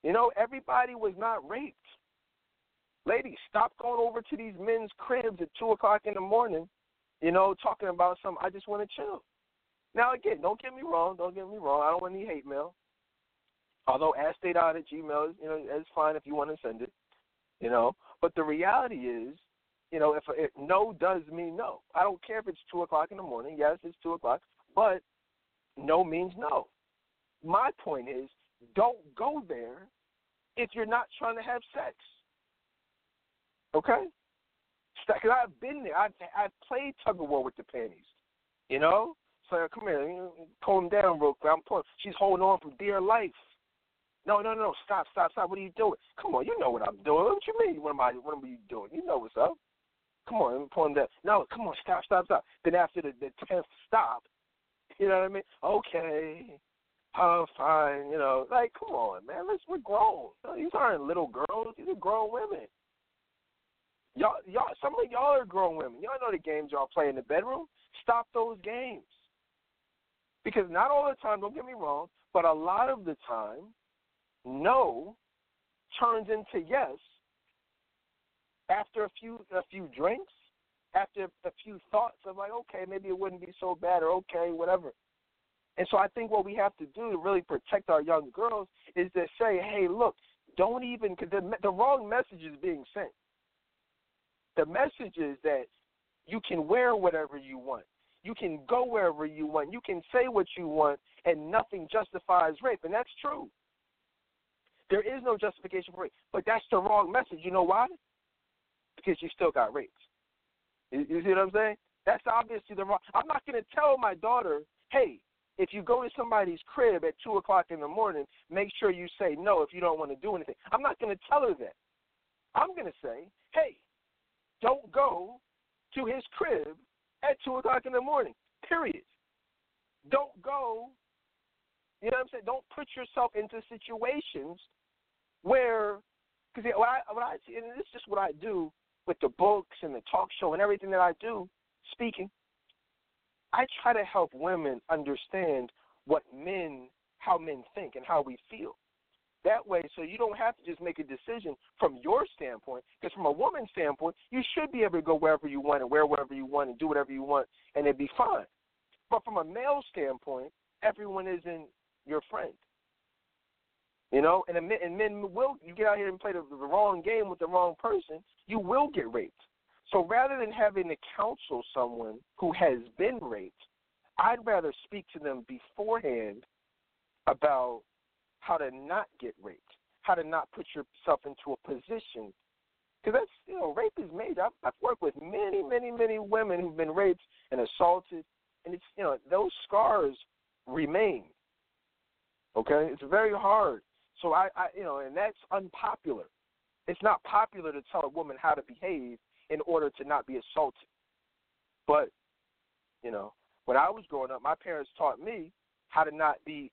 You know, everybody was not raped. Ladies, stop going over to these men's cribs at two o'clock in the morning, you know, talking about some I just want to chill. Now again, don't get me wrong, don't get me wrong, I don't want any hate mail. Although askdedan at gmail you know, is fine if you want to send it. You know. But the reality is you know, if, if no does mean no. I don't care if it's two o'clock in the morning. Yes, it's two o'clock, but no means no. My point is, don't go there if you're not trying to have sex. Okay? Because I've been there. I've, I've played tug of war with the panties. You know? So come here, pull them down real quick. I'm pulling. She's holding on for dear life. No, no, no, stop, stop, stop. What are you doing? Come on, you know what I'm doing. What you mean? What am I? What am you doing? You know what's up. Come on, pull him down. No, come on, stop, stop, stop. Then after the, the tenth stop, you know what I mean? Okay, oh fine, you know, like come on, man, let's we're grown. These aren't little girls; these are grown women. Y'all, y'all, some of y'all are grown women. Y'all know the games y'all play in the bedroom. Stop those games. Because not all the time, don't get me wrong, but a lot of the time, no turns into yes after a few a few drinks, after a few thoughts of like, okay, maybe it wouldn't be so bad, or okay, whatever. And so I think what we have to do to really protect our young girls is to say, hey, look, don't even because the the wrong message is being sent. The message is that you can wear whatever you want. You can go wherever you want. You can say what you want, and nothing justifies rape, and that's true. There is no justification for rape. But that's the wrong message. You know why? Because you still got raped. You, you see what I'm saying? That's obviously the wrong. I'm not going to tell my daughter, hey, if you go to somebody's crib at two o'clock in the morning, make sure you say no if you don't want to do anything. I'm not going to tell her that. I'm going to say, hey, don't go to his crib at two o'clock in the morning. Period. Don't go. You know what I'm saying? Don't put yourself into situations where, because what I what I see, and this is just what I do with the books and the talk show and everything that I do, speaking. I try to help women understand what men, how men think and how we feel. That way, so you don't have to just make a decision from your standpoint, because from a woman's standpoint, you should be able to go wherever you want and wear whatever you want and do whatever you want, and it'd be fine. But from a male standpoint, everyone isn't your friend. You know, and, and men will, you get out here and play the, the wrong game with the wrong person, you will get raped. So rather than having to counsel someone who has been raped, I'd rather speak to them beforehand about how to not get raped, how to not put yourself into a position. Because that's, you know, rape is made. I've, I've worked with many, many, many women who've been raped and assaulted, and it's, you know, those scars remain. Okay? It's very hard. So I, I you know, and that's unpopular. It's not popular to tell a woman how to behave in order to not be assaulted. But, you know, when I was growing up, my parents taught me how to not be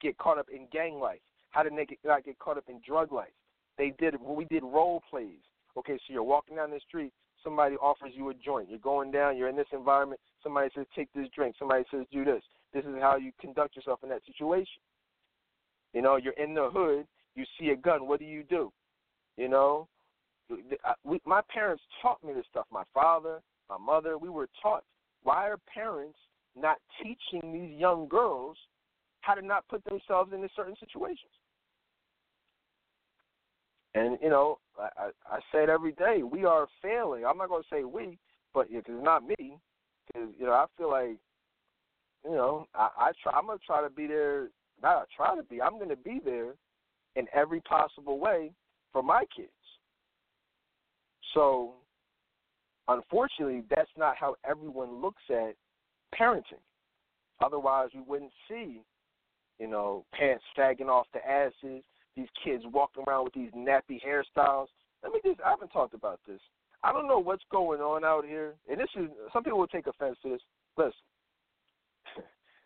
get caught up in gang life, how did they it, not get caught up in drug life. They did we did role plays. Okay, so you're walking down the street, somebody offers you a joint. You're going down, you're in this environment, somebody says take this drink, somebody says do this. This is how you conduct yourself in that situation. You know, you're in the hood, you see a gun, what do you do? You know, we, my parents taught me this stuff. My father, my mother, we were taught. Why are parents not teaching these young girls how to not put themselves into certain situations? And you know, I, I, say it every day. We are failing. I'm not going to say we, but because it's not me. Because you know, I feel like, you know, I, I try. I'm going to try to be there. Not I try to be. I'm going to be there in every possible way for my kids. So, unfortunately, that's not how everyone looks at parenting. Otherwise, we wouldn't see, you know, pants sagging off the asses, these kids walking around with these nappy hairstyles. Let me just, I haven't talked about this. I don't know what's going on out here, and this is some people will take offense to this. Listen,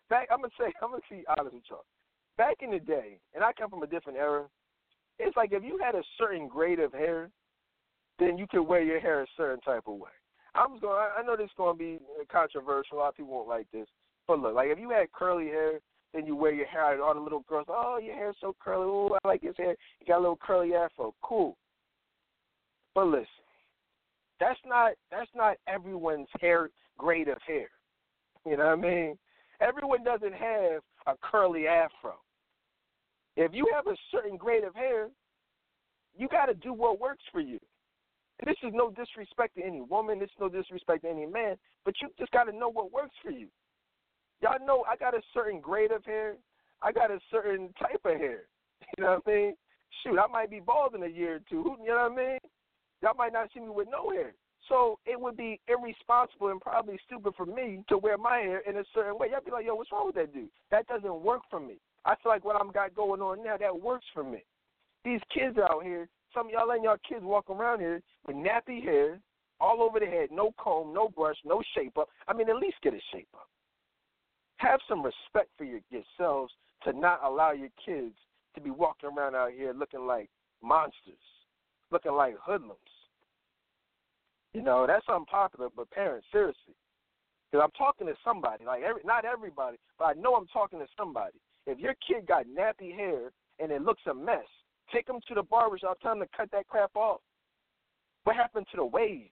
back I'm gonna say I'm gonna be honest with y'all. Back in the day, and I come from a different era. It's like if you had a certain grade of hair, then you could wear your hair a certain type of way. I'm just going. I know this is going to be controversial. A lot of people won't like this, but look, like if you had curly hair, then you wear your hair out. All the little girls, oh, your hair's so curly. Oh, I like his hair. You got a little curly afro. Cool. But listen, that's not that's not everyone's hair grade of hair. You know what I mean? Everyone doesn't have a curly afro. If you have a certain grade of hair, you got to do what works for you. And this is no disrespect to any woman. This is no disrespect to any man. But you just got to know what works for you. Y'all know I got a certain grade of hair. I got a certain type of hair. You know what I mean? Shoot, I might be bald in a year or two. You know what I mean? Y'all might not see me with no hair. So it would be irresponsible and probably stupid for me to wear my hair in a certain way. Y'all be like, yo, what's wrong with that dude? That doesn't work for me. I feel like what I'm got going on now, that works for me. These kids out here, some of y'all letting y'all kids walk around here with nappy hair all over the head, no comb, no brush, no shape up. I mean, at least get a shape up. Have some respect for your, yourselves to not allow your kids to be walking around out here looking like monsters, looking like hoodlums. You know, that's unpopular, but parents, seriously. Because I'm talking to somebody, like every, not everybody, but I know I'm talking to somebody. If your kid got nappy hair and it looks a mess, Take them to the barbershop. Tell them to cut that crap off. What happened to the waves?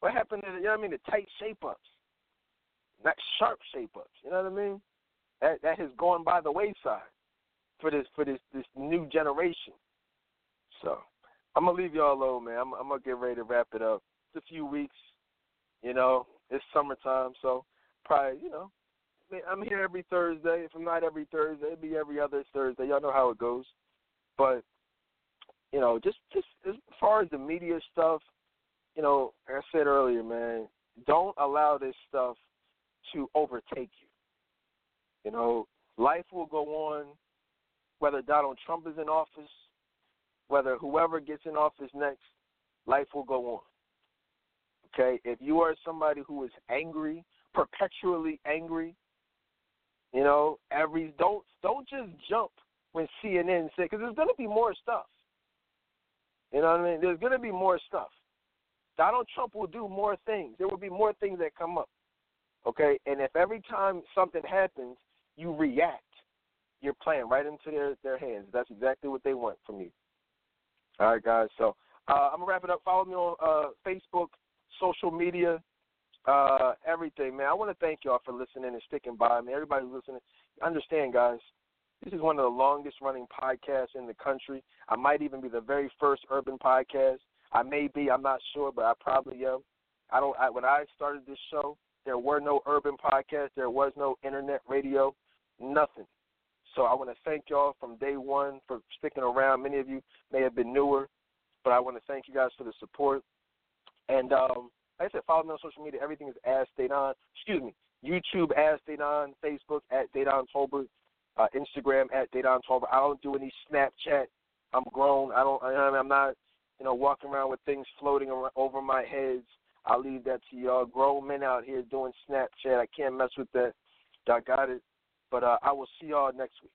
What happened to the, you know what I mean, the tight shape ups, not sharp shape ups? You know what I mean? That that has gone by the wayside for this for this this new generation. So I'm gonna leave y'all alone, man. I'm, I'm gonna get ready to wrap it up. It's a few weeks, you know. It's summertime, so probably you know. I'm here every Thursday. If I'm not every Thursday, it'll be every other Thursday. Y'all know how it goes. But you know, just just as far as the media stuff, you know, like I said earlier, man, don't allow this stuff to overtake you. You know, life will go on whether Donald Trump is in office, whether whoever gets in office next, life will go on. Okay? If you are somebody who is angry, perpetually angry, you know, every don't don't just jump when CNN said because there's going to be more stuff. You know what I mean? There's going to be more stuff. Donald Trump will do more things. There will be more things that come up. Okay? And if every time something happens, you react, you're playing right into their, their hands. That's exactly what they want from you. All right, guys. So uh, I'm going to wrap it up. Follow me on uh, Facebook, social media, uh, everything, man. I want to thank y'all for listening and sticking by me. Everybody listening, understand, guys. This is one of the longest running podcasts in the country. I might even be the very first urban podcast. I may be, I'm not sure, but I probably am. I don't. I, when I started this show, there were no urban podcasts. There was no internet radio, nothing. So I want to thank y'all from day one for sticking around. Many of you may have been newer, but I want to thank you guys for the support. And um, like I said, follow me on social media. Everything is Ask Dedan. Excuse me. YouTube Ask Dedan, Facebook at Dedan Tolbert, uh, Instagram at Dedan Tolbert. I don't do any Snapchat. I'm grown. I don't. I'm not you know, walking around with things floating over my heads. I'll leave that to y'all. Grown men out here doing Snapchat. I can't mess with that. I got it. But uh, I will see y'all next week.